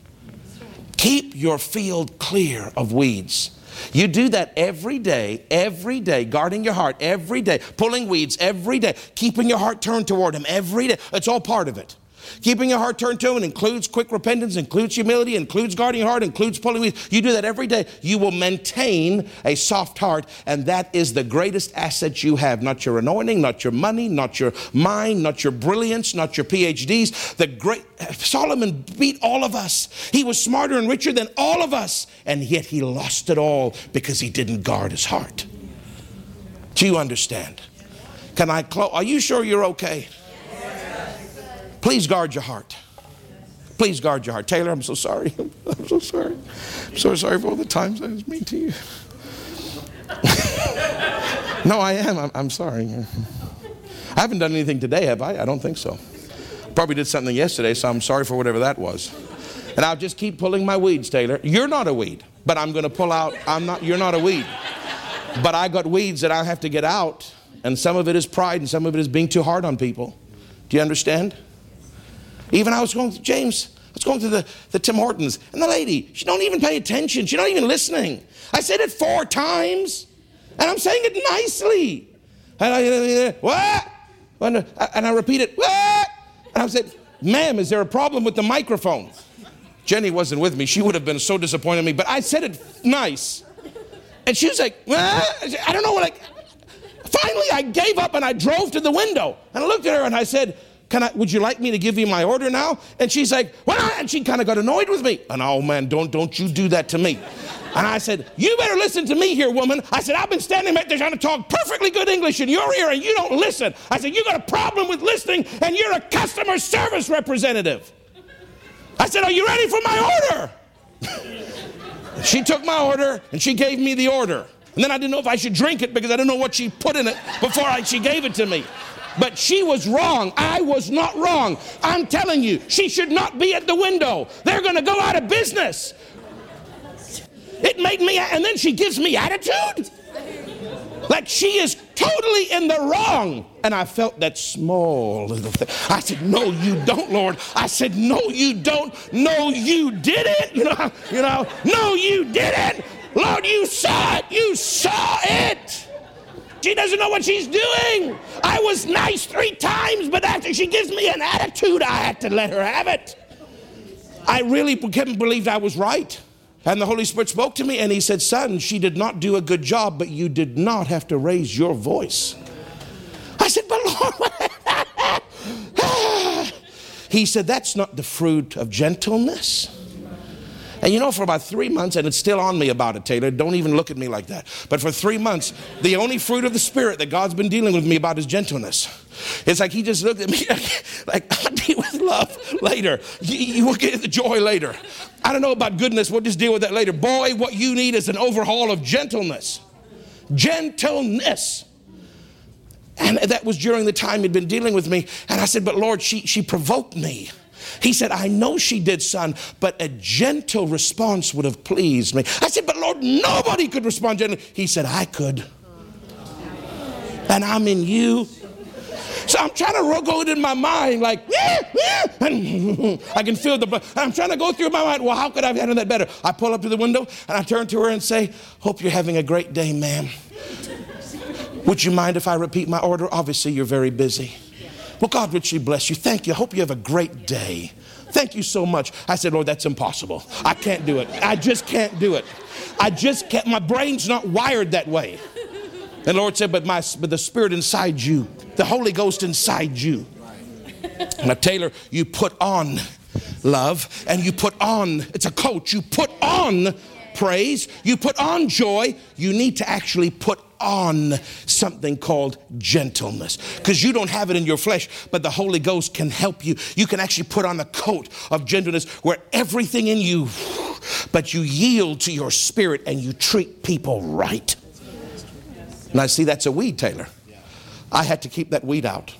Keep your field clear of weeds. You do that every day, every day, guarding your heart every day, pulling weeds every day, keeping your heart turned toward Him every day. It's all part of it. Keeping your heart turned to Him includes quick repentance, includes humility, includes guarding your heart, includes pulling weeds. You do that every day. You will maintain a soft heart, and that is the greatest asset you have. Not your anointing, not your money, not your mind, not your brilliance, not your PhDs. The great Solomon beat all of us. He was smarter and richer than all of us, and yet he lost it all because he didn't guard his heart. Do you understand? Can I close? Are you sure you're okay? Please guard your heart. Please guard your heart. Taylor, I'm so sorry. [LAUGHS] I'm so sorry. I'm so sorry for all the times I was mean to you. [LAUGHS] no, I am. I'm, I'm sorry. I haven't done anything today, have I? I don't think so. Probably did something yesterday, so I'm sorry for whatever that was. And I'll just keep pulling my weeds, Taylor. You're not a weed, but I'm going to pull out. I'm not. You're not a weed, but I got weeds that I have to get out, and some of it is pride, and some of it is being too hard on people. Do you understand? Even I was going to James. I was going to the, the Tim Hortons, and the lady, she don't even pay attention. She's not even listening. I said it four times, and I'm saying it nicely. And I, what? Uh, and I repeat it, what? And I said, ma'am, is there a problem with the microphone? Jenny wasn't with me. She would have been so disappointed in me, but I said it nice. And she was like, I don't know what I. Finally, I gave up and I drove to the window. And I looked at her and I said, can I, would you like me to give you my order now? And she's like, well, and she kind of got annoyed with me. And oh man, don't, don't you do that to me. And I said, you better listen to me here, woman. I said, I've been standing back there trying to talk perfectly good English in your ear and you don't listen. I said, you got a problem with listening and you're a customer service representative. I said, are you ready for my order? [LAUGHS] she took my order and she gave me the order. And then I didn't know if I should drink it because I didn't know what she put in it before I, she gave it to me. But she was wrong. I was not wrong. I'm telling you, she should not be at the window. They're going to go out of business. It made me, and then she gives me attitude. Like she is totally in the wrong. And I felt that small little thing. I said, No, you don't, Lord. I said, No, you don't. No, you didn't. [LAUGHS] You know, you know, no, you didn't. Lord, you saw it. You saw it. She doesn't know what she's doing. I was nice three times, but after she gives me an attitude, I had to let her have it. I really couldn't believe I was right. And the Holy Spirit spoke to me and he said, Son, she did not do a good job, but you did not have to raise your voice. I said, But Lord, [LAUGHS] he said, That's not the fruit of gentleness. And you know, for about three months, and it's still on me about it, Taylor, don't even look at me like that. But for three months, the only fruit of the Spirit that God's been dealing with me about is gentleness. It's like He just looked at me [LAUGHS] like, I'll deal with love later. You, you will get the joy later. I don't know about goodness, we'll just deal with that later. Boy, what you need is an overhaul of gentleness. Gentleness. And that was during the time he'd been dealing with me. And I said, But Lord, she, she provoked me. He said, I know she did, son, but a gentle response would have pleased me. I said, But Lord, nobody could respond gently. He said, I could. And I'm in you. So I'm trying to go it in my mind, like, yeah, [LAUGHS] yeah, and I can feel the blood. I'm trying to go through my mind, well, how could I have handled that better? I pull up to the window and I turn to her and say, Hope you're having a great day, ma'am. Would you mind if I repeat my order? Obviously, you're very busy. Well, God richly bless you. Thank you. I hope you have a great day. Thank you so much. I said, Lord, that's impossible. I can't do it. I just can't do it. I just can't. My brain's not wired that way. And Lord said, but, my, but the Spirit inside you, the Holy Ghost inside you. Now, Taylor, you put on love and you put on, it's a coach, you put on praise, you put on joy. You need to actually put on something called gentleness because you don't have it in your flesh, but the Holy Ghost can help you. You can actually put on the coat of gentleness where everything in you, but you yield to your spirit and you treat people right. And I see that's a weed, Taylor. I had to keep that weed out.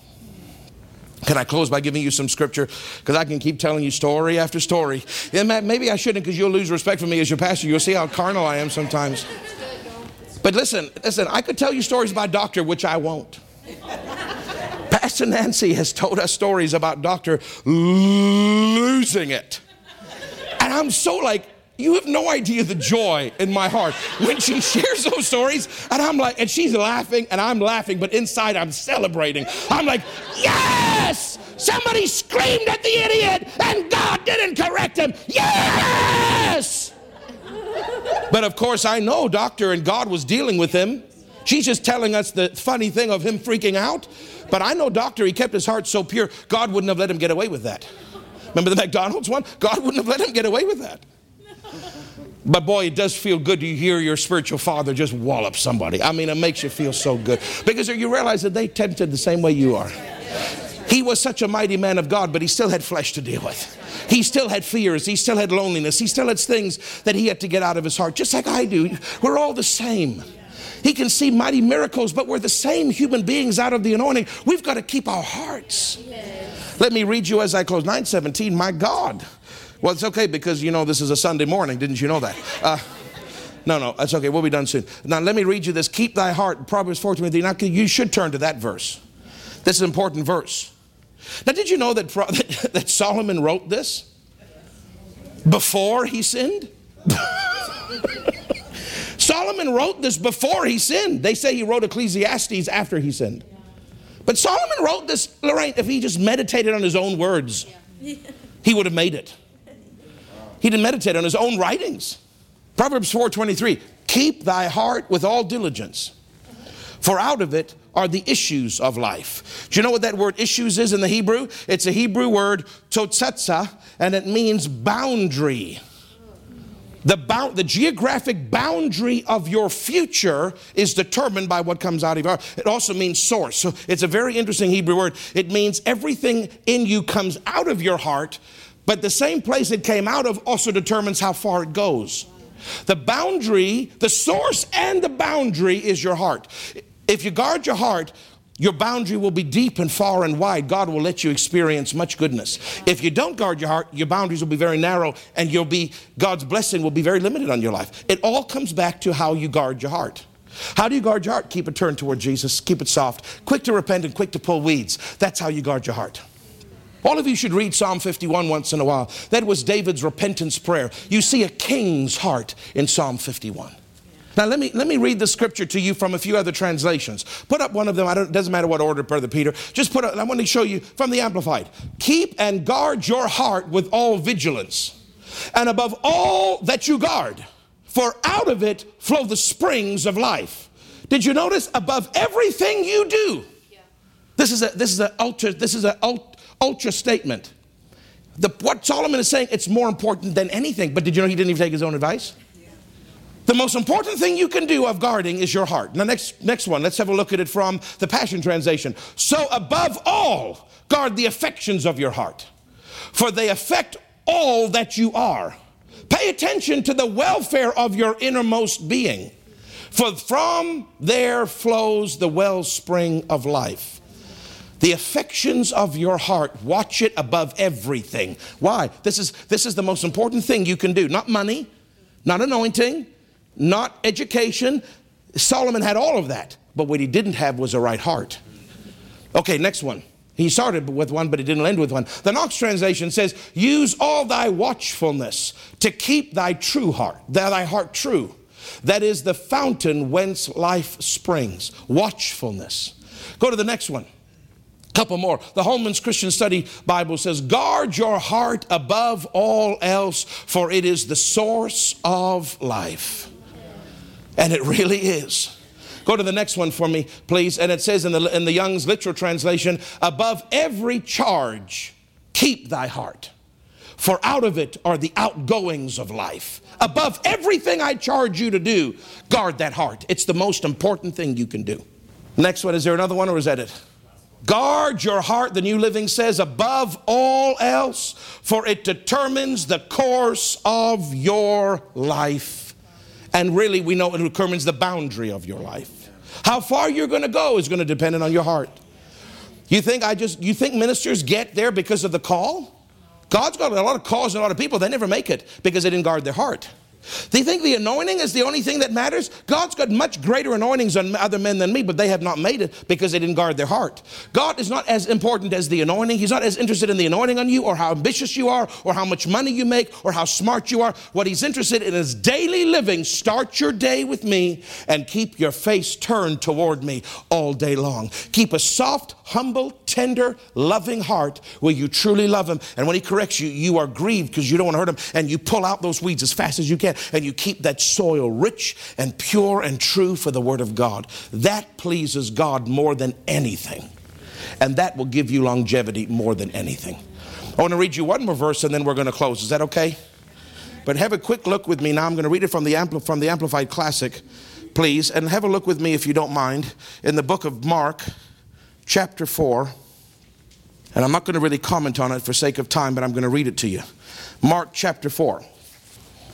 Can I close by giving you some scripture? Because I can keep telling you story after story. Yeah, maybe I shouldn't because you'll lose respect for me as your pastor. You'll see how carnal I am sometimes. But listen, listen, I could tell you stories about doctor, which I won't. Pastor Nancy has told us stories about doctor losing it. And I'm so like, you have no idea the joy in my heart when she [LAUGHS] shares those stories. And I'm like, and she's laughing and I'm laughing, but inside I'm celebrating. I'm like, yes! Somebody screamed at the idiot and God didn't correct him. Yes! But of course, I know doctor and God was dealing with him. She's just telling us the funny thing of him freaking out. But I know doctor, he kept his heart so pure, God wouldn't have let him get away with that. Remember the McDonald's one? God wouldn't have let him get away with that. But boy, it does feel good to hear your spiritual father just wallop somebody. I mean, it makes you feel so good because you realize that they tempted the same way you are. He was such a mighty man of God, but he still had flesh to deal with. He still had fears. He still had loneliness. He still had things that he had to get out of his heart, just like I do. We're all the same. He can see mighty miracles, but we're the same human beings out of the anointing. We've got to keep our hearts. Let me read you as I close. 917, my God. Well, it's okay because you know this is a Sunday morning. Didn't you know that? Uh, no, no, that's okay. We'll be done soon. Now, let me read you this. Keep thy heart, Proverbs 14. Now, you should turn to that verse. This is an important verse. Now, did you know that, [LAUGHS] that Solomon wrote this before he sinned? [LAUGHS] Solomon wrote this before he sinned. They say he wrote Ecclesiastes after he sinned. But Solomon wrote this, Lorraine, if he just meditated on his own words, he would have made it. He didn't meditate on his own writings. Proverbs 4:23, keep thy heart with all diligence, for out of it are the issues of life. Do you know what that word issues is in the Hebrew? It's a Hebrew word totsatsa, and it means boundary. The, bound, the geographic boundary of your future is determined by what comes out of your heart. It also means source. So it's a very interesting Hebrew word. It means everything in you comes out of your heart, but the same place it came out of also determines how far it goes. The boundary, the source and the boundary is your heart. If you guard your heart, your boundary will be deep and far and wide. God will let you experience much goodness. If you don't guard your heart, your boundaries will be very narrow and you'll be God's blessing will be very limited on your life. It all comes back to how you guard your heart. How do you guard your heart? Keep it turned toward Jesus, keep it soft, quick to repent and quick to pull weeds. That's how you guard your heart. All of you should read Psalm 51 once in a while. That was David's repentance prayer. You see a king's heart in Psalm 51. Now, let me, let me read the scripture to you from a few other translations. Put up one of them. I don't, it doesn't matter what order, Brother Peter. Just put up, I want to show you from the Amplified. Keep and guard your heart with all vigilance, and above all that you guard, for out of it flow the springs of life. Did you notice? Above everything you do. This is a this is a ultra this is a ultra statement. The, what Solomon is saying, it's more important than anything. But did you know he didn't even take his own advice? The most important thing you can do of guarding is your heart. Now, next, next one, let's have a look at it from the Passion Translation. So, above all, guard the affections of your heart, for they affect all that you are. Pay attention to the welfare of your innermost being, for from there flows the wellspring of life the affections of your heart watch it above everything why this is this is the most important thing you can do not money not anointing not education solomon had all of that but what he didn't have was a right heart okay next one he started with one, but he didn't end with one. The Knox translation says, Use all thy watchfulness to keep thy true heart, thy heart true. That is the fountain whence life springs. Watchfulness. Go to the next one. Couple more. The Holman's Christian Study Bible says, Guard your heart above all else, for it is the source of life. And it really is. Go to the next one for me, please. And it says in the, in the Young's literal translation, Above every charge, keep thy heart, for out of it are the outgoings of life. Above everything I charge you to do, guard that heart. It's the most important thing you can do. Next one, is there another one or is that it? Guard your heart, the New Living says, above all else, for it determines the course of your life. And really, we know it determines the boundary of your life. How far you're going to go is going to depend on your heart. You think I just you think ministers get there because of the call? God's got a lot of calls and a lot of people, they never make it because they didn't guard their heart. They think the anointing is the only thing that matters? God's got much greater anointings on other men than me, but they have not made it because they didn't guard their heart. God is not as important as the anointing. He's not as interested in the anointing on you or how ambitious you are or how much money you make or how smart you are. What He's interested in is daily living. Start your day with me and keep your face turned toward me all day long. Keep a soft, humble, tender, loving heart where you truly love Him. And when He corrects you, you are grieved because you don't want to hurt Him and you pull out those weeds as fast as you can and you keep that soil rich and pure and true for the Word of God. That pleases God more than anything. And that will give you longevity more than anything. I want to read you one more verse and then we're going to close. Is that okay? But have a quick look with me now. I'm going to read it from the, Ampli- from the Amplified Classic, please. And have a look with me, if you don't mind, in the book of Mark, chapter 4. And I'm not going to really comment on it for sake of time, but I'm going to read it to you. Mark chapter 4.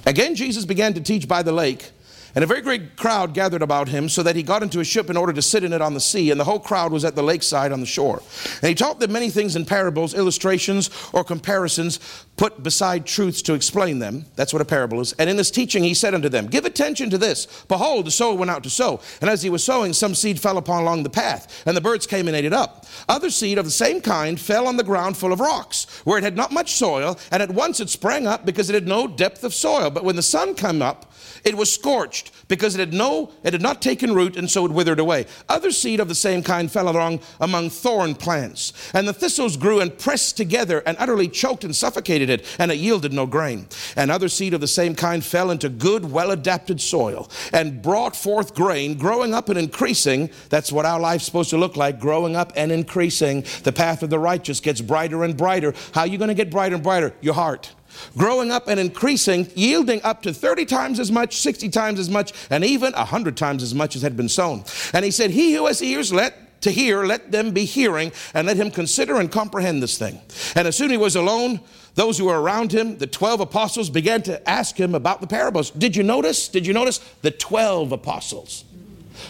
Again, Jesus began to teach by the lake. And a very great crowd gathered about him, so that he got into a ship in order to sit in it on the sea, and the whole crowd was at the lakeside on the shore. And he taught them many things in parables, illustrations, or comparisons put beside truths to explain them. That's what a parable is. And in this teaching he said unto them, Give attention to this. Behold, the sower went out to sow. And as he was sowing, some seed fell upon along the path, and the birds came and ate it up. Other seed of the same kind fell on the ground full of rocks, where it had not much soil, and at once it sprang up because it had no depth of soil. But when the sun came up, it was scorched because it had no it had not taken root and so it withered away. Other seed of the same kind fell along among thorn plants. And the thistles grew and pressed together and utterly choked and suffocated it and it yielded no grain. And other seed of the same kind fell into good well adapted soil and brought forth grain growing up and increasing. That's what our life's supposed to look like growing up and increasing. The path of the righteous gets brighter and brighter. How are you going to get brighter and brighter? Your heart growing up and increasing, yielding up to 30 times as much, 60 times as much, and even 100 times as much as had been sown. And he said, He who has ears, let to hear, let them be hearing, and let him consider and comprehend this thing. And as soon as he was alone, those who were around him, the 12 apostles, began to ask him about the parables. Did you notice? Did you notice? The 12 apostles.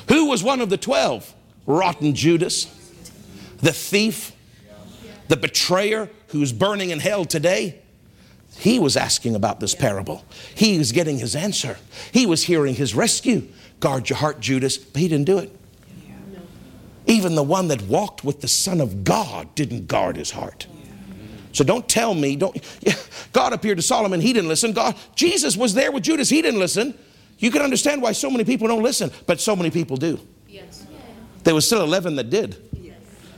Who was one of the 12? Rotten Judas, the thief, the betrayer who's burning in hell today. He was asking about this parable. He was getting his answer. He was hearing his rescue. Guard your heart, Judas. But he didn't do it. Even the one that walked with the Son of God didn't guard his heart. So don't tell me, don't [LAUGHS] God appeared to Solomon, he didn't listen. God, Jesus was there with Judas, he didn't listen. You can understand why so many people don't listen, but so many people do. Yes. There was still 11 that did. Yes.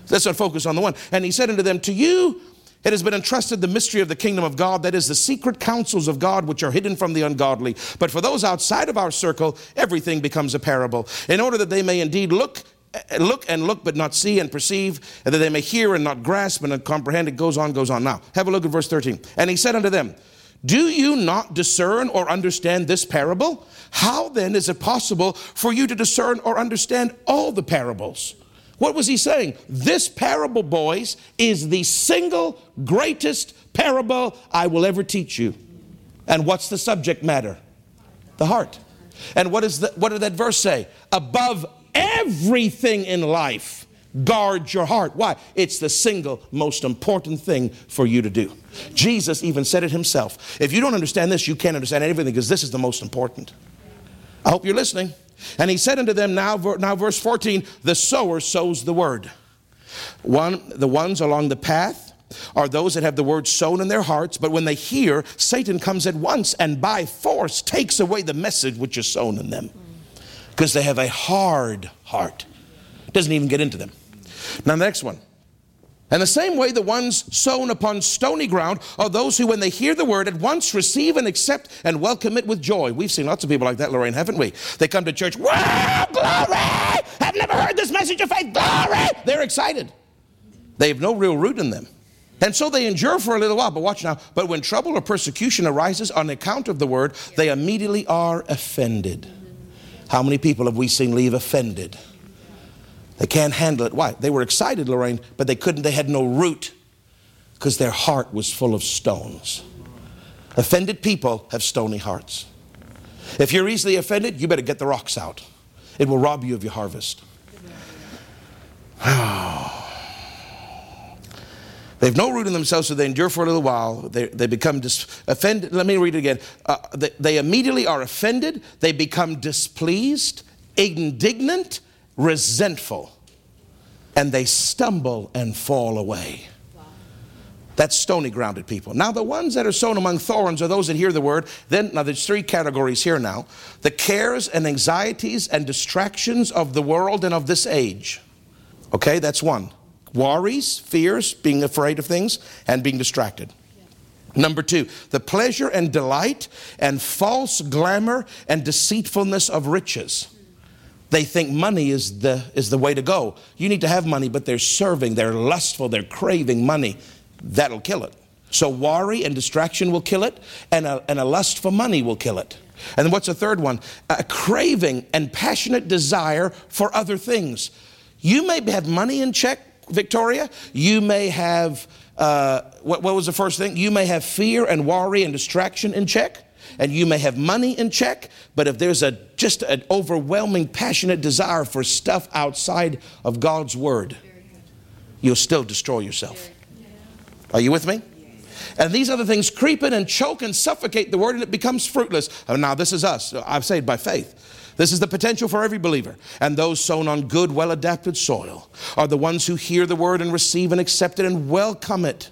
Let's not focus on the one. And he said unto them, To you it has been entrusted the mystery of the kingdom of God, that is, the secret counsels of God which are hidden from the ungodly. But for those outside of our circle, everything becomes a parable, in order that they may indeed look eh, look and look but not see and perceive and that they may hear and not grasp and not comprehend it goes on goes on. Now have a look at verse 13 and he said unto them do you not discern or understand this parable? How then is it possible for you to discern or understand all the parables what was he saying? This parable, boys, is the single greatest parable I will ever teach you. And what's the subject matter? The heart. And what, is the, what did that verse say? Above everything in life, guard your heart. Why? It's the single most important thing for you to do. Jesus even said it himself. If you don't understand this, you can't understand anything because this is the most important. I hope you're listening. And he said unto them, now, now verse 14, the sower sows the word. One, the ones along the path are those that have the word sown in their hearts, but when they hear, Satan comes at once and by force takes away the message which is sown in them. Because they have a hard heart. Doesn't even get into them. Now, the next one. And the same way, the ones sown upon stony ground are those who, when they hear the word, at once receive and accept and welcome it with joy. We've seen lots of people like that, Lorraine, haven't we? They come to church, wow, glory! I've never heard this message of faith, glory! They're excited. They have no real root in them. And so they endure for a little while, but watch now. But when trouble or persecution arises on account of the word, they immediately are offended. How many people have we seen leave offended? They can't handle it. Why? They were excited, Lorraine, but they couldn't, they had no root because their heart was full of stones. Offended people have stony hearts. If you're easily offended, you better get the rocks out. It will rob you of your harvest. [SIGHS] They have no root in themselves, so they endure for a little while. They, they become dis- offended. Let me read it again. Uh, they, they immediately are offended. They become displeased, indignant, resentful, and they stumble and fall away. That's stony grounded people. Now, the ones that are sown among thorns are those that hear the word. Then, now there's three categories here now the cares and anxieties and distractions of the world and of this age. Okay, that's one. Worries, fears, being afraid of things, and being distracted. Number two, the pleasure and delight and false glamour and deceitfulness of riches. They think money is the, is the way to go. You need to have money, but they're serving, they're lustful, they're craving money that'll kill it. So worry and distraction will kill it, and a, and a lust for money will kill it. And what's the third one? A craving and passionate desire for other things. You may have money in check, Victoria. You may have, uh, what, what was the first thing? You may have fear and worry and distraction in check and you may have money in check, but if there's a just an overwhelming passionate desire for stuff outside of God's word, you'll still destroy yourself. Are you with me? And these other things creep in and choke and suffocate the word, and it becomes fruitless. Now, this is us. I've said by faith. This is the potential for every believer. And those sown on good, well adapted soil are the ones who hear the word and receive and accept it and welcome it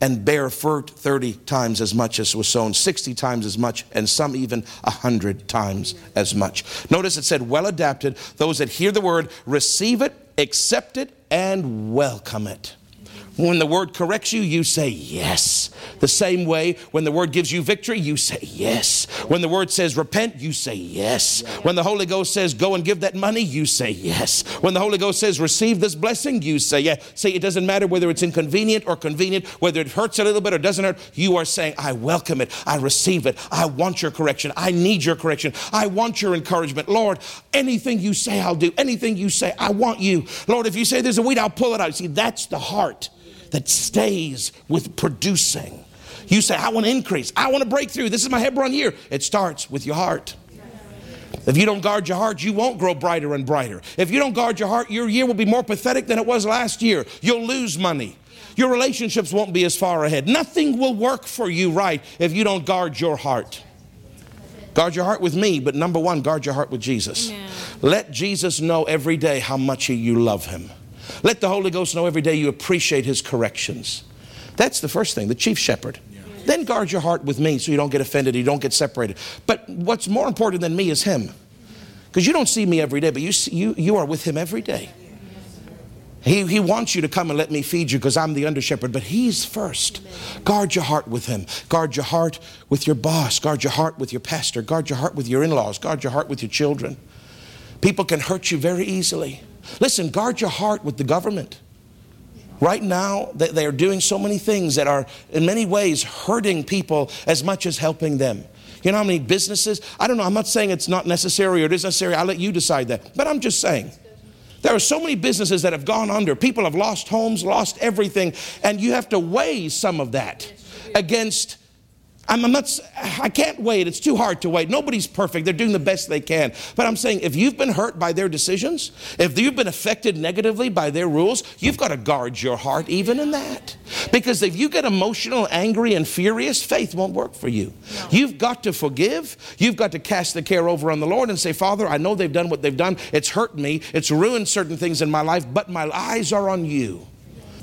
and bear fruit 30 times as much as was sown, 60 times as much, and some even 100 times as much. Notice it said, well adapted, those that hear the word, receive it, accept it, and welcome it. When the word corrects you, you say yes. The same way, when the word gives you victory, you say yes. When the word says repent, you say yes. When the Holy Ghost says go and give that money, you say yes. When the Holy Ghost says receive this blessing, you say yes. See, it doesn't matter whether it's inconvenient or convenient, whether it hurts a little bit or doesn't hurt. You are saying, I welcome it. I receive it. I want your correction. I need your correction. I want your encouragement. Lord, anything you say, I'll do. Anything you say, I want you. Lord, if you say there's a weed, I'll pull it out. See, that's the heart that stays with producing. You say, I want to increase. I want to break through. This is my Hebron year. It starts with your heart. If you don't guard your heart, you won't grow brighter and brighter. If you don't guard your heart, your year will be more pathetic than it was last year. You'll lose money. Your relationships won't be as far ahead. Nothing will work for you right if you don't guard your heart. Guard your heart with me, but number one, guard your heart with Jesus. Amen. Let Jesus know every day how much you love him. Let the Holy Ghost know every day you appreciate his corrections. That's the first thing, the chief shepherd. Yeah. Then guard your heart with me so you don't get offended, you don't get separated. But what's more important than me is him. Because you don't see me every day, but you, see, you, you are with him every day. He, he wants you to come and let me feed you because I'm the under shepherd, but he's first. Guard your heart with him. Guard your heart with your boss. Guard your heart with your pastor. Guard your heart with your in laws. Guard your heart with your children. People can hurt you very easily. Listen, guard your heart with the government. Right now, they are doing so many things that are, in many ways, hurting people as much as helping them. You know how many businesses? I don't know. I'm not saying it's not necessary or it is necessary. I'll let you decide that. But I'm just saying. There are so many businesses that have gone under. People have lost homes, lost everything. And you have to weigh some of that against I'm, not, I can't wait. It's too hard to wait. Nobody's perfect. They're doing the best they can. But I'm saying if you've been hurt by their decisions, if you've been affected negatively by their rules, you've got to guard your heart even in that. Because if you get emotional, angry, and furious, faith won't work for you. You've got to forgive. You've got to cast the care over on the Lord and say, Father, I know they've done what they've done. It's hurt me. It's ruined certain things in my life, but my eyes are on you.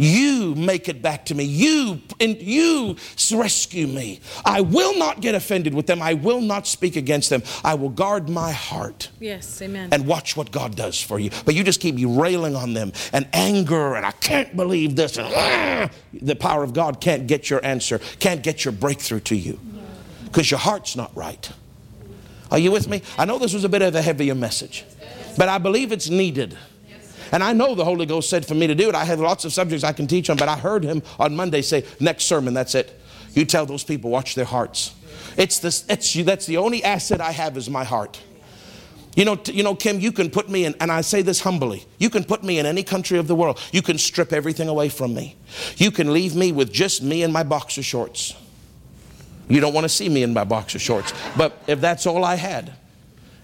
You make it back to me. You and you rescue me. I will not get offended with them. I will not speak against them. I will guard my heart. Yes, amen. And watch what God does for you. But you just keep railing on them and anger and I can't believe this. And, ah, the power of God can't get your answer, can't get your breakthrough to you because your heart's not right. Are you with me? I know this was a bit of a heavier message, but I believe it's needed. And I know the Holy Ghost said for me to do it. I have lots of subjects I can teach on, but I heard him on Monday say, next sermon, that's it. You tell those people, watch their hearts. It's this, it's, that's the only asset I have is my heart. You know, you know, Kim, you can put me in, and I say this humbly, you can put me in any country of the world. You can strip everything away from me. You can leave me with just me and my boxer shorts. You don't want to see me in my boxer shorts. But if that's all I had,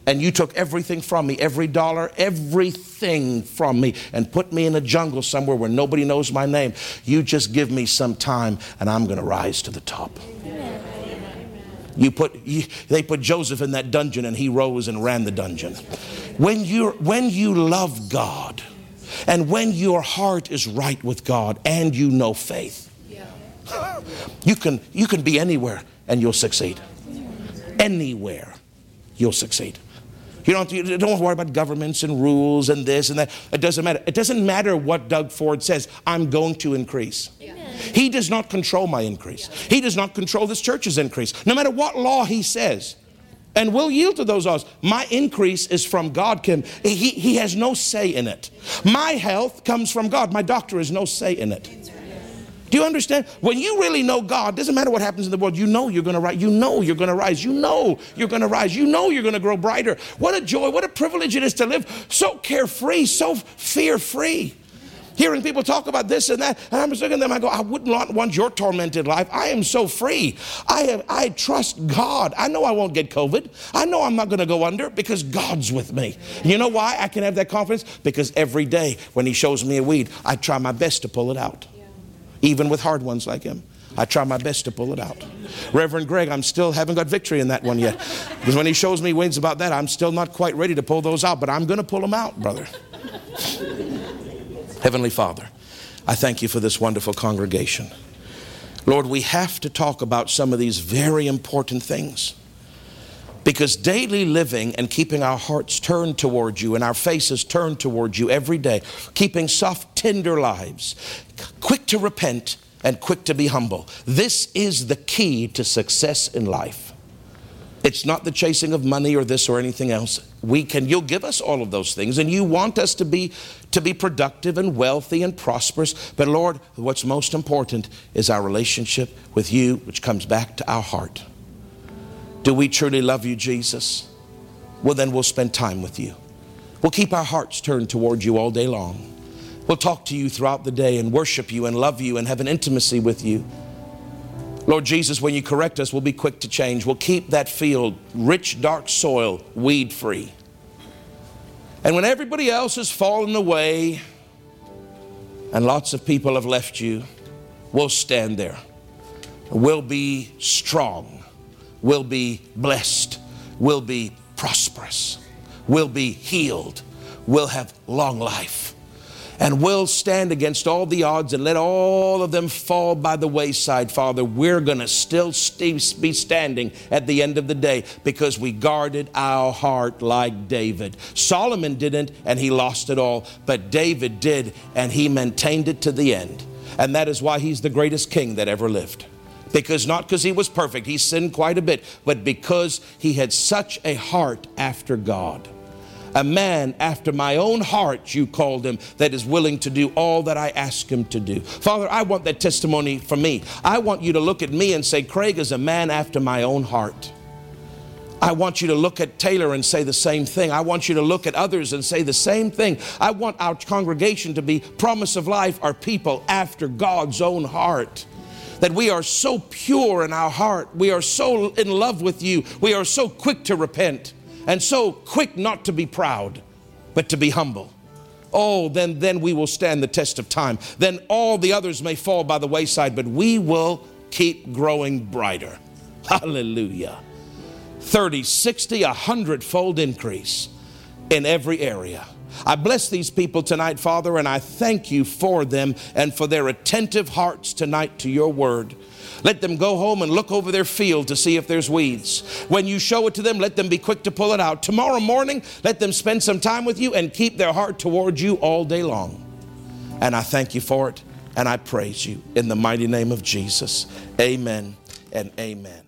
and you took everything from me, every dollar, everything from me, and put me in a jungle somewhere where nobody knows my name, you just give me some time and I'm going to rise to the top. You put, you, they put Joseph in that dungeon and he rose and ran the dungeon. When, you when you love God and when your heart is right with God and you know faith, [LAUGHS] you can, you can be anywhere and you'll succeed. Anywhere you'll succeed. You don't, you don't worry about governments and rules and this and that. It doesn't matter. It doesn't matter what Doug Ford says. I'm going to increase. He does not control my increase. He does not control this church's increase. No matter what law he says. And we'll yield to those laws. My increase is from God, Kim. He, he has no say in it. My health comes from God. My doctor has no say in it. Do you understand? When you really know God, doesn't matter what happens in the world, you know you're going to rise. You know you're going to rise. You know you're going to rise. You know you're going to grow brighter. What a joy, what a privilege it is to live so carefree, so fear free hearing people talk about this and that. And I'm just looking at them, I go, I wouldn't want your tormented life. I am so free. I, have, I trust God. I know I won't get COVID. I know I'm not going to go under because God's with me. You know why I can have that confidence? Because every day when He shows me a weed, I try my best to pull it out, even with hard ones like Him. I try my best to pull it out. Reverend Greg, I'm still haven't got victory in that one yet. Because when he shows me wins about that, I'm still not quite ready to pull those out, but I'm going to pull them out, brother. Heavenly Father, I thank you for this wonderful congregation. Lord, we have to talk about some of these very important things. Because daily living and keeping our hearts turned towards you and our faces turned towards you every day, keeping soft, tender lives, quick to repent and quick to be humble, this is the key to success in life. It's not the chasing of money or this or anything else. We can you'll give us all of those things and you want us to be to be productive and wealthy and prosperous. But Lord, what's most important is our relationship with you which comes back to our heart. Do we truly love you, Jesus? Well, then we'll spend time with you. We'll keep our hearts turned toward you all day long. We'll talk to you throughout the day and worship you and love you and have an intimacy with you. Lord Jesus, when you correct us, we'll be quick to change. We'll keep that field, rich, dark soil, weed free. And when everybody else has fallen away and lots of people have left you, we'll stand there. We'll be strong. We'll be blessed. We'll be prosperous. We'll be healed. We'll have long life and we'll stand against all the odds and let all of them fall by the wayside, Father. We're going to still be standing at the end of the day because we guarded our heart like David. Solomon didn't, and he lost it all, but David did, and he maintained it to the end. And that is why he's the greatest king that ever lived because not because he was perfect, he sinned quite a bit, but because he had such a heart after God a man after my own heart, you called him, that is willing to do all that I ask him to do. Father, I want that testimony for me. I want you to look at me and say, Craig is a man after my own heart. I want you to look at Taylor and say the same thing. I want you to look at others and say the same thing. I want our congregation to be promise of life, our people after God's own heart that we are so pure in our heart. We are so in love with you. We are so quick to repent and so quick not to be proud, but to be humble. Oh, then, then we will stand the test of time. Then all the others may fall by the wayside, but we will keep growing brighter. [LAUGHS] Hallelujah. 30, 60, a hundredfold increase in every area. I bless these people tonight, Father, and I thank you for them and for their attentive hearts tonight to your word. Let them go home and look over their field to see if there's weeds. When you show it to them, let them be quick to pull it out. Tomorrow morning, let them spend some time with you and keep their heart towards you all day long. And I thank you for it and I praise you in the mighty name of Jesus. Amen and amen.